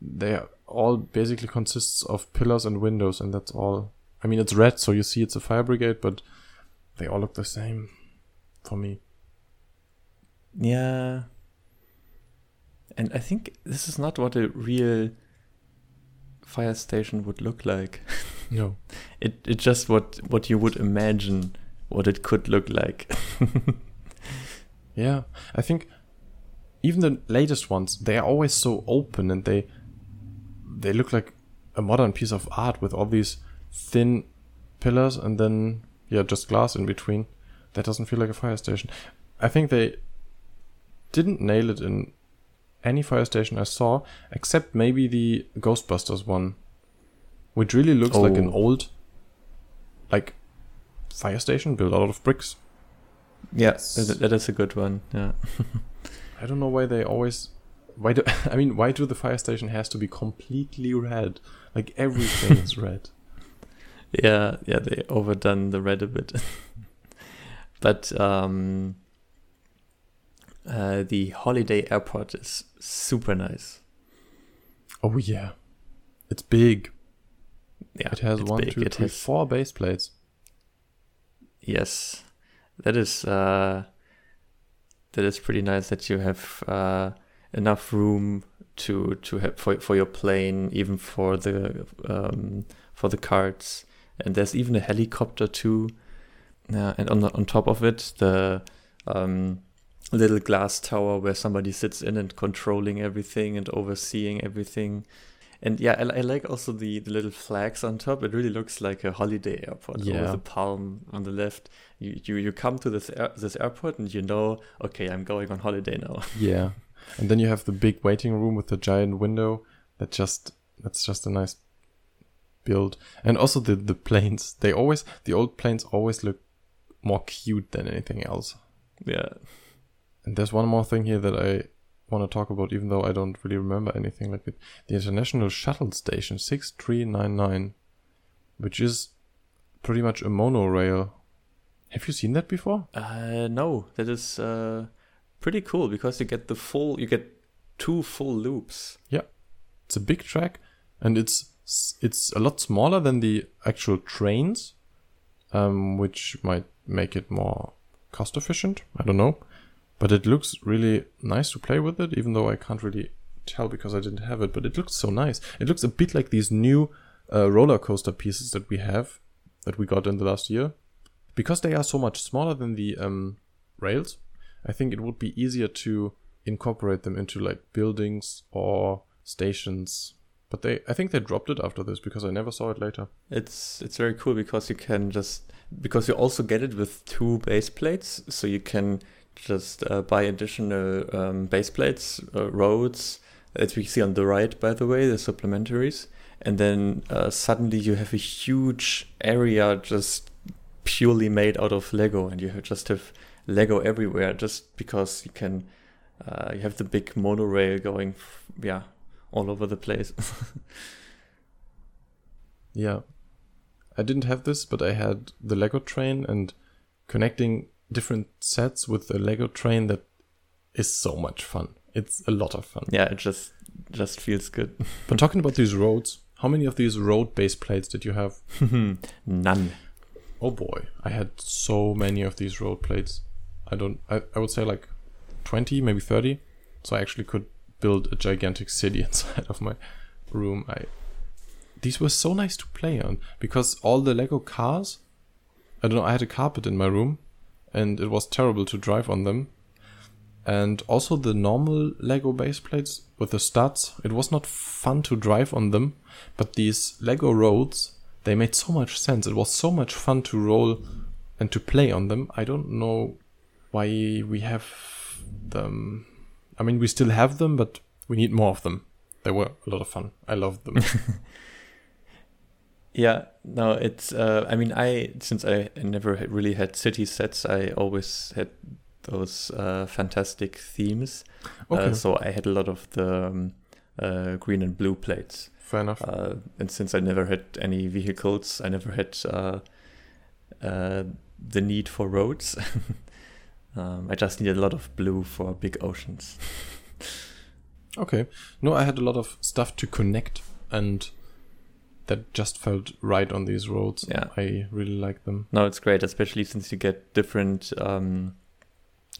They are all basically consists of pillars and windows, and that's all. I mean, it's red, so you see it's a fire brigade, but they all look the same for me. Yeah. And I think this is not what a real fire station would look like. *laughs* No. It it's just what what you would imagine what it could look like. *laughs* Yeah, I think even the latest ones, they are always so open and they they look like a modern piece of art with all these thin pillars and then yeah, just glass in between. That doesn't feel like a fire station. I think they didn't nail it in any fire station I saw, except maybe the Ghostbusters one, which really looks like an Oh. old, like, fire station built out of bricks. yeah, that, that is a good one. Yeah. *laughs* I don't know why they always. Why do *laughs* I mean? Why do the fire station has to be completely red? Like everything is *laughs* red. Yeah, yeah, they overdone the red a bit. but um uh, the holiday airport is super nice. Oh yeah, it's big. Yeah, It has one, big. two, It three, has- four base plates. Yes, that is uh, that is pretty nice that you have uh, enough room to to have for for your plane, even for the um, for the carts, and there's even a helicopter too. Yeah, and on the, on top of it, the um, little glass tower where somebody sits in and controlling everything and overseeing everything. And yeah, I, I like also the, the little flags on top. It really looks like a holiday airport Yeah. with a palm on the left. You, you you come to this air, this airport and you know, okay, I'm going on holiday now. *laughs* Yeah, and then you have the big waiting room with the giant window. That just that's just a nice build. And also the the planes. They always the old planes always look more cute than anything else. yeah, And there's one more thing here that I want to talk about, even though I don't really remember anything like it. The International Shuttle Station 6399, which is pretty much a monorail. Have you seen that before? uh, no, that is uh, pretty cool because you get the full, you get two full loops. Yeah, it's a big track, and it's it's a lot smaller than the actual trains, um, which might make it more cost efficient. I don't know, but it looks really nice to play with it. Even though I can't really tell because I didn't have it, but it looks so nice. It looks a bit like these new uh, roller coaster pieces that we have that we got in the last year, because they are so much smaller than the um, rails. I think it would be easier to incorporate them into like buildings or stations. But they, I think they dropped it after this because I never saw it later. It's it's very cool because you can just because you also get it with two base plates, so you can just uh, buy additional um, base plates, uh, roads as we see on the right, by the way, the supplementaries, and then uh, suddenly you have a huge area just purely made out of Lego, and you have just have Lego everywhere, just because you can. Uh, you have the big monorail going, yeah, all over the place. *laughs* Yeah. I didn't have this, but I had the Lego train and connecting different sets with the Lego train that is so much fun. It's a lot of fun. yeah, it just just feels good. *laughs* But talking about these roads, how many of these road base plates did you have? *laughs* None. Oh boy, I had so many of these road plates. I don't I, I would say like 20, maybe 30. So I actually could build a gigantic city *laughs* inside of my room. I these were so nice to play on because all the Lego cars I don't know, I had a carpet in my room and it was terrible to drive on them. And also the normal Lego base plates with the studs, it was not fun to drive on them, but these Lego roads, they made so much sense. It was so much fun to roll and to play on them. I don't know why we have them. I mean, we still have them, but we need more of them. They were a lot of fun. I loved them. *laughs* Yeah, no, it's. Uh, I mean, I since I never had really had city sets, I always had those uh, fantastic themes. Okay, Uh, so I had a lot of the um, uh, green and blue plates. fair enough. Uh, and since I never had any vehicles, I never had uh, uh, the need for roads. *laughs* um, I just needed a lot of blue for big oceans. *laughs* Okay. No, I had a lot of stuff to connect and that just felt right on these roads. Yeah. I really like them. No, it's great, especially since you get different. Um,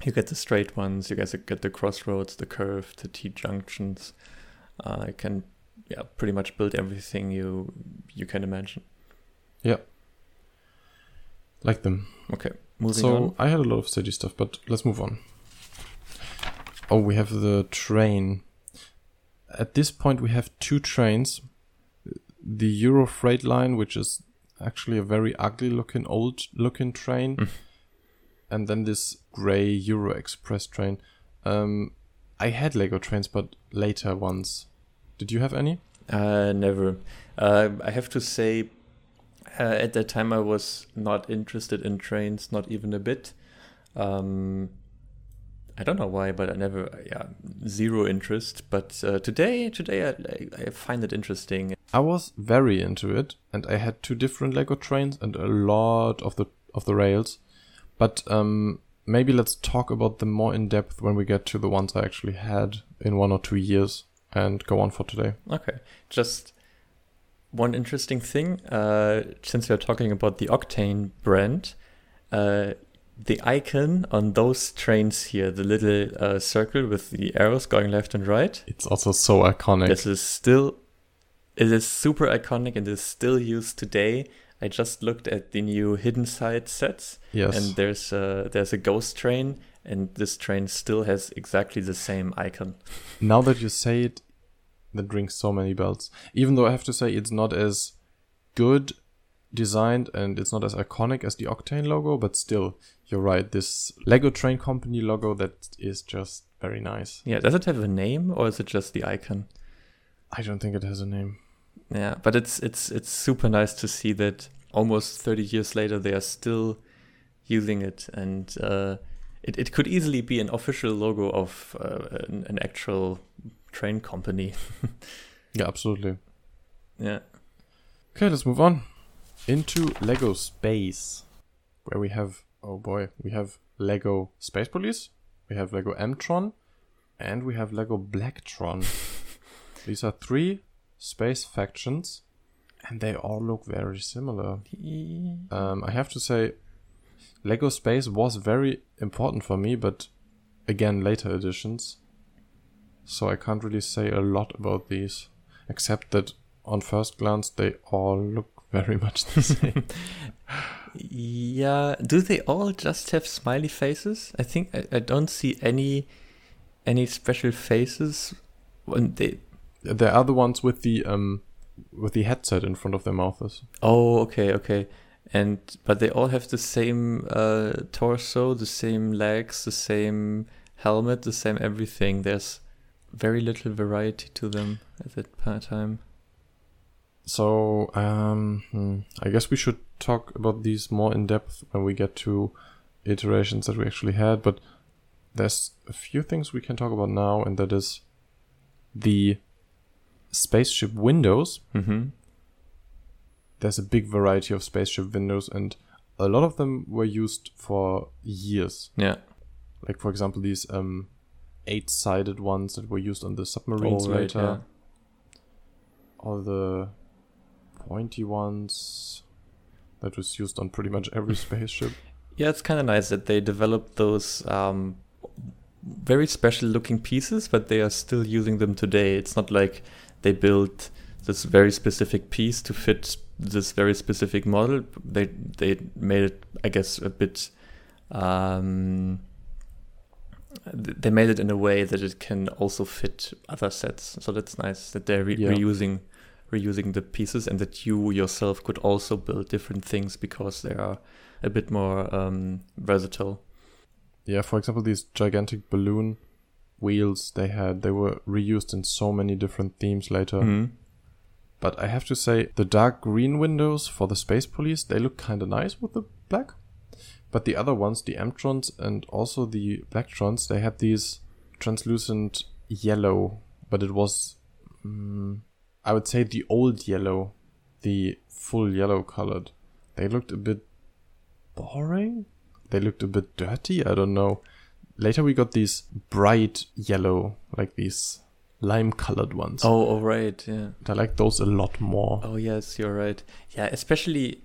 you get the straight ones, you guys get the crossroads, the curve, the T junctions. Uh, you can, yeah, pretty much build everything you you can imagine. Yeah. Like them. Okay, moving so on. I had a lot of city stuff, but let's move on. Oh, we have the train. At this point, we have two trains. The Euro Freight Line, which is actually a very ugly looking, old looking train, Mm. and then this gray Euro Express train. Um, I had Lego trains, but later ones. Did you have any? Uh, never. Uh, I have to say, uh, at that time I was not interested in trains, not even a bit. Um, I don't know why, but I never, yeah, zero interest. But uh, today, today I, I, find it interesting. I was very into it, and I had two different Lego trains and a lot of the of the rails. But um, maybe let's talk about them more in depth when we get to the ones I actually had in one or two years, and go on for today. Okay, just one interesting thing. Uh, since we are talking about the Octane brand, uh, the icon on those trains here, the little uh, circle with the arrows going left and right, It's also so iconic. this is still it is super iconic and is still used today. I just looked at the new hidden side sets, yes. and there's a, there's a ghost train, and this train still has exactly the same icon. now that you say it, that rings so many bells. Even though I have to say it's not as good designed and it's not as iconic as the Octane logo, but still, you're right. This Lego Train Company logo that is just very nice. Yeah, does it have a name or is it just the icon? I don't think it has a name. Yeah, but it's it's it's super nice to see that almost 30 years later they are still using it, and uh, it it could easily be an official logo of uh, an, an actual train company. *laughs* Yeah, absolutely. yeah. Okay, let's move on into Lego Space, where we have oh boy, we have Lego Space Police, we have Lego Mtron, and we have Lego Blacktron. *laughs* These are three space factions, and they all look very similar. Um, I have to say, Lego Space was very important for me, but again, later editions. So I can't really say a lot about these, except that on first glance they all look very much the *laughs* same. Yeah. Do they all just have smiley faces? I think I, I don't see any any special faces when they. they are the ones with the um with the headset in front of their mouths. Oh, okay, okay. And but they all have the same uh, torso, the same legs, the same helmet, the same everything. There's very little variety to them at that time. So um, hmm, I guess we should talk about these more in depth when we get to iterations that we actually had. But there's a few things we can talk about now, and that is the spaceship windows. Mm-hmm. There's a big variety of spaceship windows, and a lot of them were used for years. Yeah. Like for example, these um, eight-sided ones that were used on the submarines Oh, right, later. yeah. All the pointy ones that was used on pretty much every *laughs* spaceship. Yeah, it's kind of nice that they developed those um, very special looking pieces, but they are still using them today. It's not like they built this very specific piece to fit this very specific model. They they made it, I guess, a bit. Um, they made it in a way that it can also fit other sets. So that's nice that they're re- Yeah. reusing reusing the pieces and that you yourself could also build different things because they are a bit more um, versatile. Yeah, for example, these gigantic balloon wheels they had, they were reused in so many different themes later. Mhm. But I have to say, the dark green windows for the Space Police, they look kind of nice with the black. But the other ones, the Mtrons and also the Blacktron, they had these translucent yellow, but it was, mm, I would say, the old yellow, the full yellow colored. They looked a bit boring. They looked a bit dirty. I don't know. Later we got these bright yellow, like these lime colored ones. Oh, oh, right, yeah. I like those a lot more. Oh yes, you're right. Yeah, especially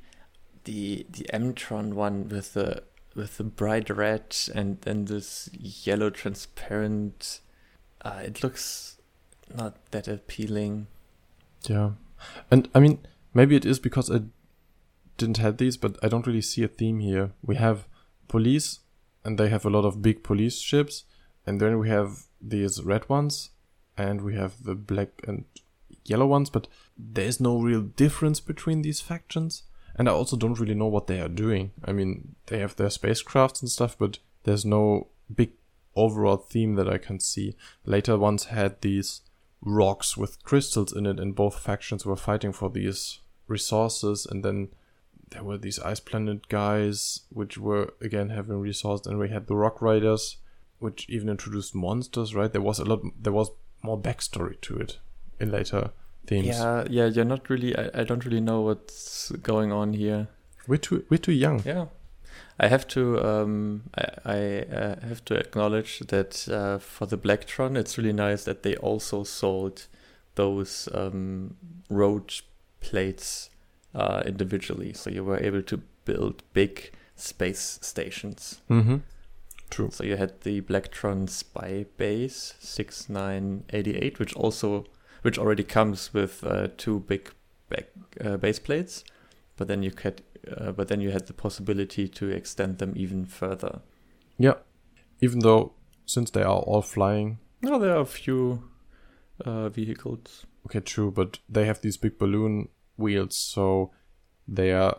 the the Mtron one with the with the bright red and then this yellow transparent. Uh, it looks not that appealing. Yeah, and I mean maybe it is because I didn't have these, but I don't really see a theme here. We have police, and they have a lot of big police ships, and then we have these red ones, and we have the black and yellow ones, but there is no real difference between these factions. And I also don't really know what they are doing. I mean, they have their spacecrafts and stuff, but there's no big overall theme that I can see. Later ones had these rocks with crystals in it, and both factions were fighting for these resources. And then there were these ice planet guys, which were again having resources, and we had the rock riders, which even introduced monsters. Right? There was a lot. There was more backstory to it in later themes. Yeah, yeah, you're not really. I, I don't really know what's going on here. We're too we're too young. Yeah, I have to um I, I uh, have to acknowledge that uh, for the Blacktron, it's really nice that they also sold those um road plates uh, individually, so you were able to build big space stations. Mm-hmm. True. So you had the Blacktron Spy Base 6988, which also which already comes with uh, two big back, uh, base plates, but then you had uh, but then you had the possibility to extend them even further. Yeah. Even though since they are all flying. No, there are a few uh, vehicles. Okay, true, but they have these big balloon wheels, so they are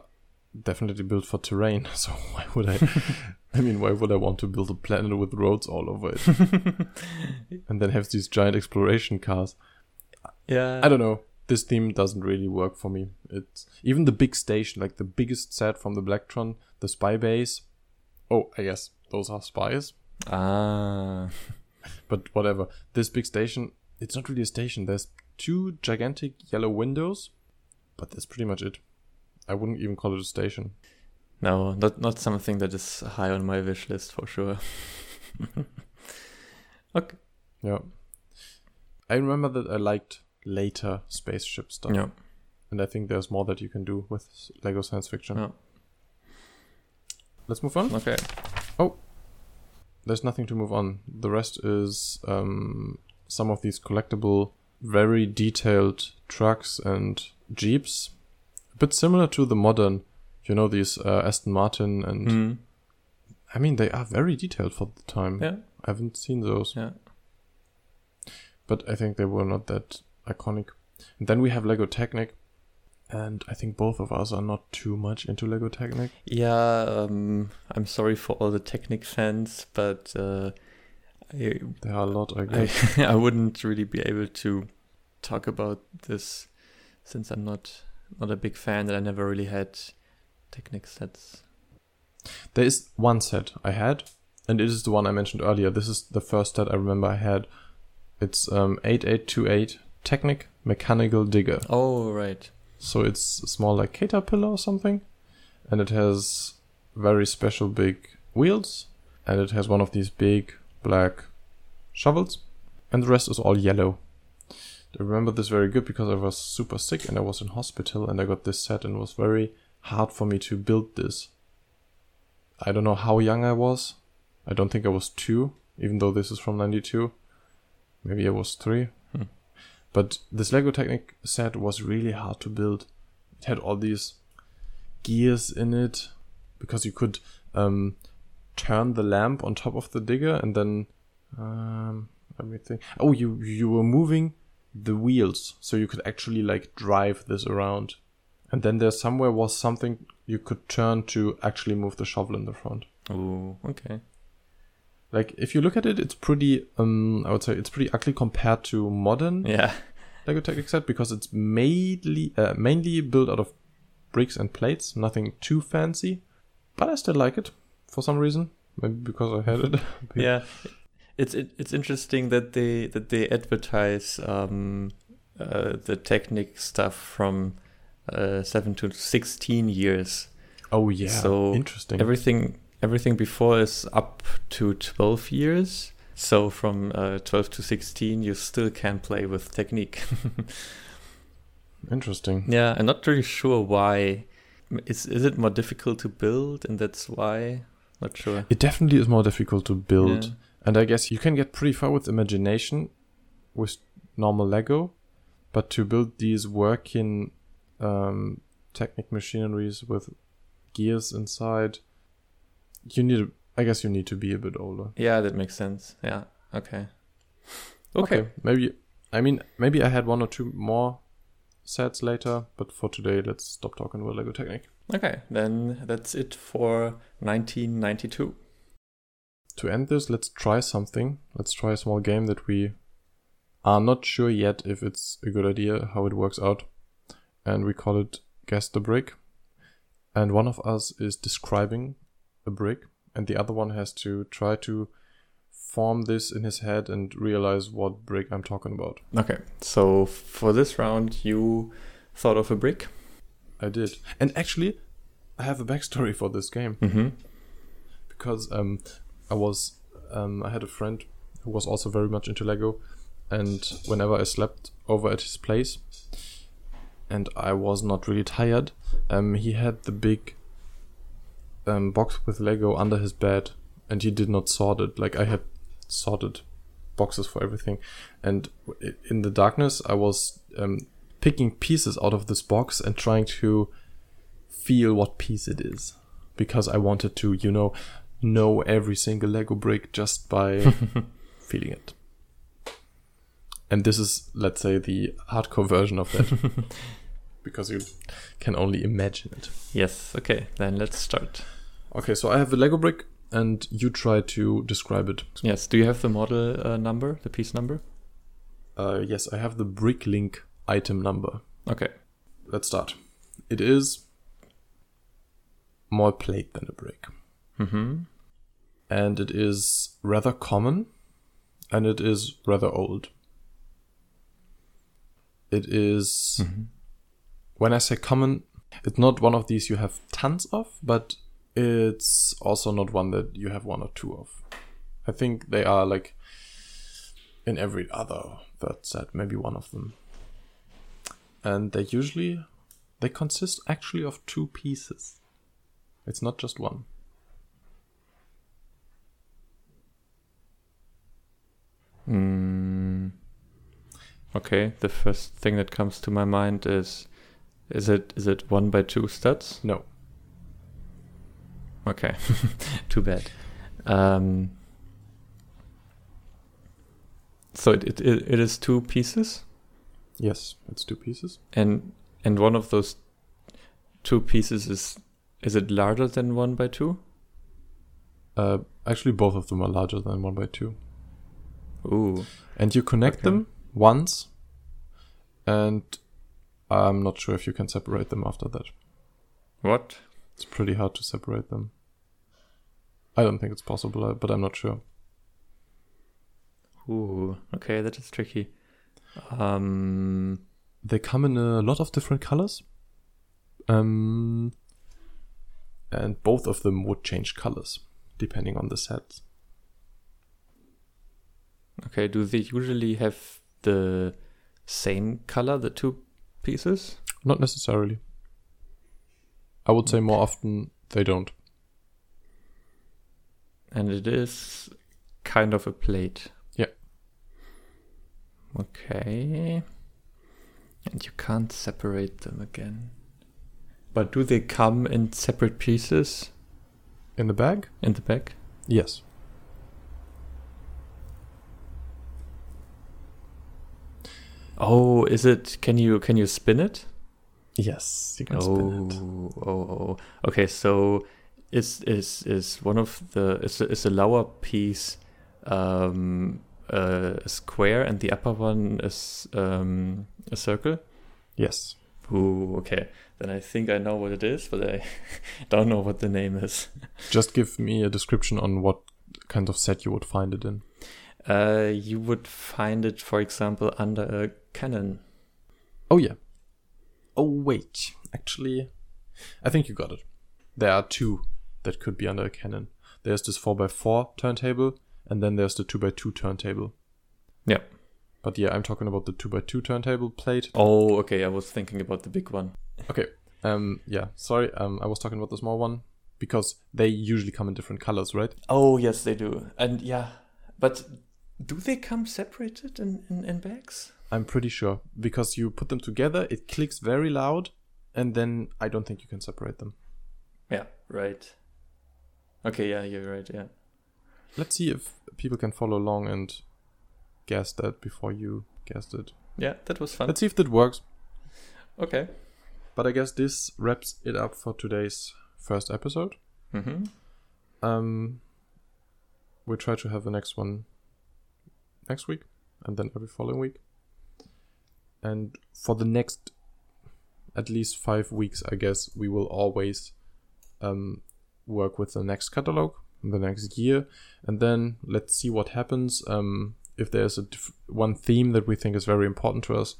definitely built for terrain. *laughs* So why would I? *laughs* I mean, why would I want to build a planet with roads all over it, *laughs* and then have these giant exploration cars? Yeah, I don't know. This theme doesn't really work for me. It's even the big station, like the biggest set from the Blacktron, the spy base. Oh, I guess those are spies. Ah, *laughs* but whatever. This big station, it's not really a station. There's two gigantic yellow windows, but that's pretty much it. I wouldn't even call it a station. No, not not something that is high on my wish list for sure. *laughs* okay. Yeah. I remember that I liked later spaceship stuff. Yeah. And I think there's more that you can do with Lego science fiction. Yeah. Let's move on. Okay. Oh, there's nothing to move on. The rest is um, some of these collectible, very detailed trucks and jeeps. A bit similar to the modern, you know, these uh, Aston Martin and Mm. I mean, they are very detailed for the time. Yeah. I haven't seen those, Yeah. but I think they were not that iconic. And then we have Lego Technic, and I think both of us are not too much into Lego Technic. Yeah. Um, I'm sorry for all the Technic fans, but uh, I There are a lot, I guess. I, *laughs* I wouldn't really be able to talk about this since I'm not not a big fan and I never really had Technic sets. There is one set I had, and it is the one I mentioned earlier. This is the first set I remember I had. It's um, 8828 Technic Mechanical Digger. Oh right. So it's small like Caterpillar or something. And it has very special big wheels. And it has one of these big black shovels. And the rest is all yellow. I remember this very good because I was super sick and I was in hospital and I got this set and it was very hard for me to build this. I don't know how young I was. I don't think I was two, even though this is from 92. Maybe I was three. But this Lego Technic set was really hard to build. It had all these gears in it because you could um, turn the lamp on top of the digger and then um, let me think. Oh, you you were moving the wheels so you could actually like drive this around. And then there somewhere was something you could turn to actually move the shovel in the front. Oh okay. Like if you look at it, it's pretty um I would say it's pretty ugly compared to modern Yeah. Lego Technic set because it's mainly uh, mainly built out of bricks and plates, nothing too fancy. But I still like it for some reason. Maybe because I had it. *laughs* yeah, it's it, it's interesting that they that they advertise um, uh, the Technic stuff from uh, seven to sixteen years. Oh yeah, So interesting. Everything everything before is up to twelve years. So from uh, twelve to sixteen, you still can play with Technic. *laughs* interesting. yeah, I'm not really sure why. Is is it more difficult to build, and that's why? Not sure. It definitely is more difficult to build. Yeah. And I guess you can get pretty far with imagination with normal Lego, but to build these working um, Technic machineries with gears inside, you need. I guess you need to be a bit older. Yeah, that makes sense. Yeah. Okay. Okay. Maybe. I mean, maybe I had one or two more sets later, but for today, let's stop talking about Lego Technic. Okay. Then that's it for 1992. To end this, let's try something. Let's try a small game that we are not sure yet if it's a good idea, how it works out. And we call it Guess the Brick. And one of us is describing a brick, and the other one has to try to form this in his head and realize what brick I'm talking about. Okay. So for this round, you thought of a brick. I did. And actually, I have a backstory for this game. Mm-hmm. because um, I was um, I had a friend who was also very much into Lego, and whenever I slept over at his place, and I was not really tired, um, he had the big um, box with Lego under his bed, and he did not sort it. Like I had sorted boxes for everything, and in the darkness, I was um, picking pieces out of this box and trying to feel what piece it is because I wanted to, you know, know every single Lego brick just by *laughs* feeling it. And this is, let's say, the hardcore version of that *laughs* because you can only imagine it. Yes. Okay. Then let's start. Okay, so I have a Lego brick and you try to describe it. Yes. Do you have the model uh, number, the piece number? Uh, yes, I have the Bricklink item number. Okay. Let's start. It is more plate than a brick. Mm-hmm. and it is rather common and it is rather old. It is- Mm-hmm. when I say common, it's not one of these you have tons of, but it's also not one that you have one or two of. I think they are like in every other third set, maybe one of them. And they usually they consist actually of two pieces. It's not just one. Mm. Okay. The first thing that comes to my mind is, is it is it one by two studs? No. Okay. *laughs* Too bad. Um. So it, it it is two pieces, Yes, it's two pieces. and and one of those two pieces is is it larger than one by two? Uh, actually, both of them are larger than one by two. Ooh. And you connect Okay. them once, and I'm not sure if you can separate them after that. What? It's pretty hard to separate them. I don't think it's possible, uh, but I'm not sure. Ooh. Okay, that is tricky. Um. They come in a lot of different colors. Um, and both of them would change colors depending on the sets. Okay. Do they usually have the same color, the two pieces? Not necessarily. I would say more often they don't. And it is kind of a plate. Yeah. Okay. And you can't separate them again. But do they come in separate pieces In the bag? in the bag? Yes. Oh, is it? Can you can you spin it? Yes, you can oh, spin it. oh, oh. oh. Okay, so is is is one of the is a, is a lower piece um uh, a square and the upper one is um, a circle. Yes. Ooh, okay. Then I think I know what it is, but I *laughs* don't know what the name is. *laughs* Just give me a description on what kind of set you would find it in. Uh, you would find it, for example, under a cannon. Oh yeah. Oh wait, actually, I think you got it. There are two that could be under a cannon. There's this 4x4 turntable, and then there's the 2x2 turntable. Yeah. But yeah, I'm talking about the 2x2 turntable plate. Oh, okay. I was thinking about the big one. Okay. Um. Yeah. Sorry. Um. I was talking about the small one because they usually come in different colors, right? Oh, yes, they do. And yeah, but do they come separated in, in, in bags? I'm pretty sure because you put them together, it clicks very loud, and then I don't think you can separate them. Yeah, right. Okay, yeah, you're right. Yeah. Let's see if people can follow along and guess that before you guessed it. Yeah, that was fun. Let's see if that works. Okay. But I guess this wraps it up for today's first episode. Mm-hmm. Um, we'll try to have the next one next week and then every following week. And for the next at least five weeks, I guess, we will always um, work with the next catalog, the next year, and then let's see what happens. Um, if there's a diff- one theme that we think is very important to us,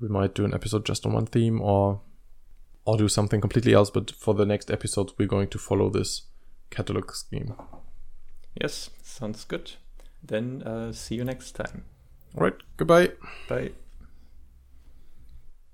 we might do an episode just on one theme, or or do something completely else. But for the next episode, we're going to follow this catalog scheme. Yes, sounds good. Then uh, see you next time. All right, goodbye. Bye.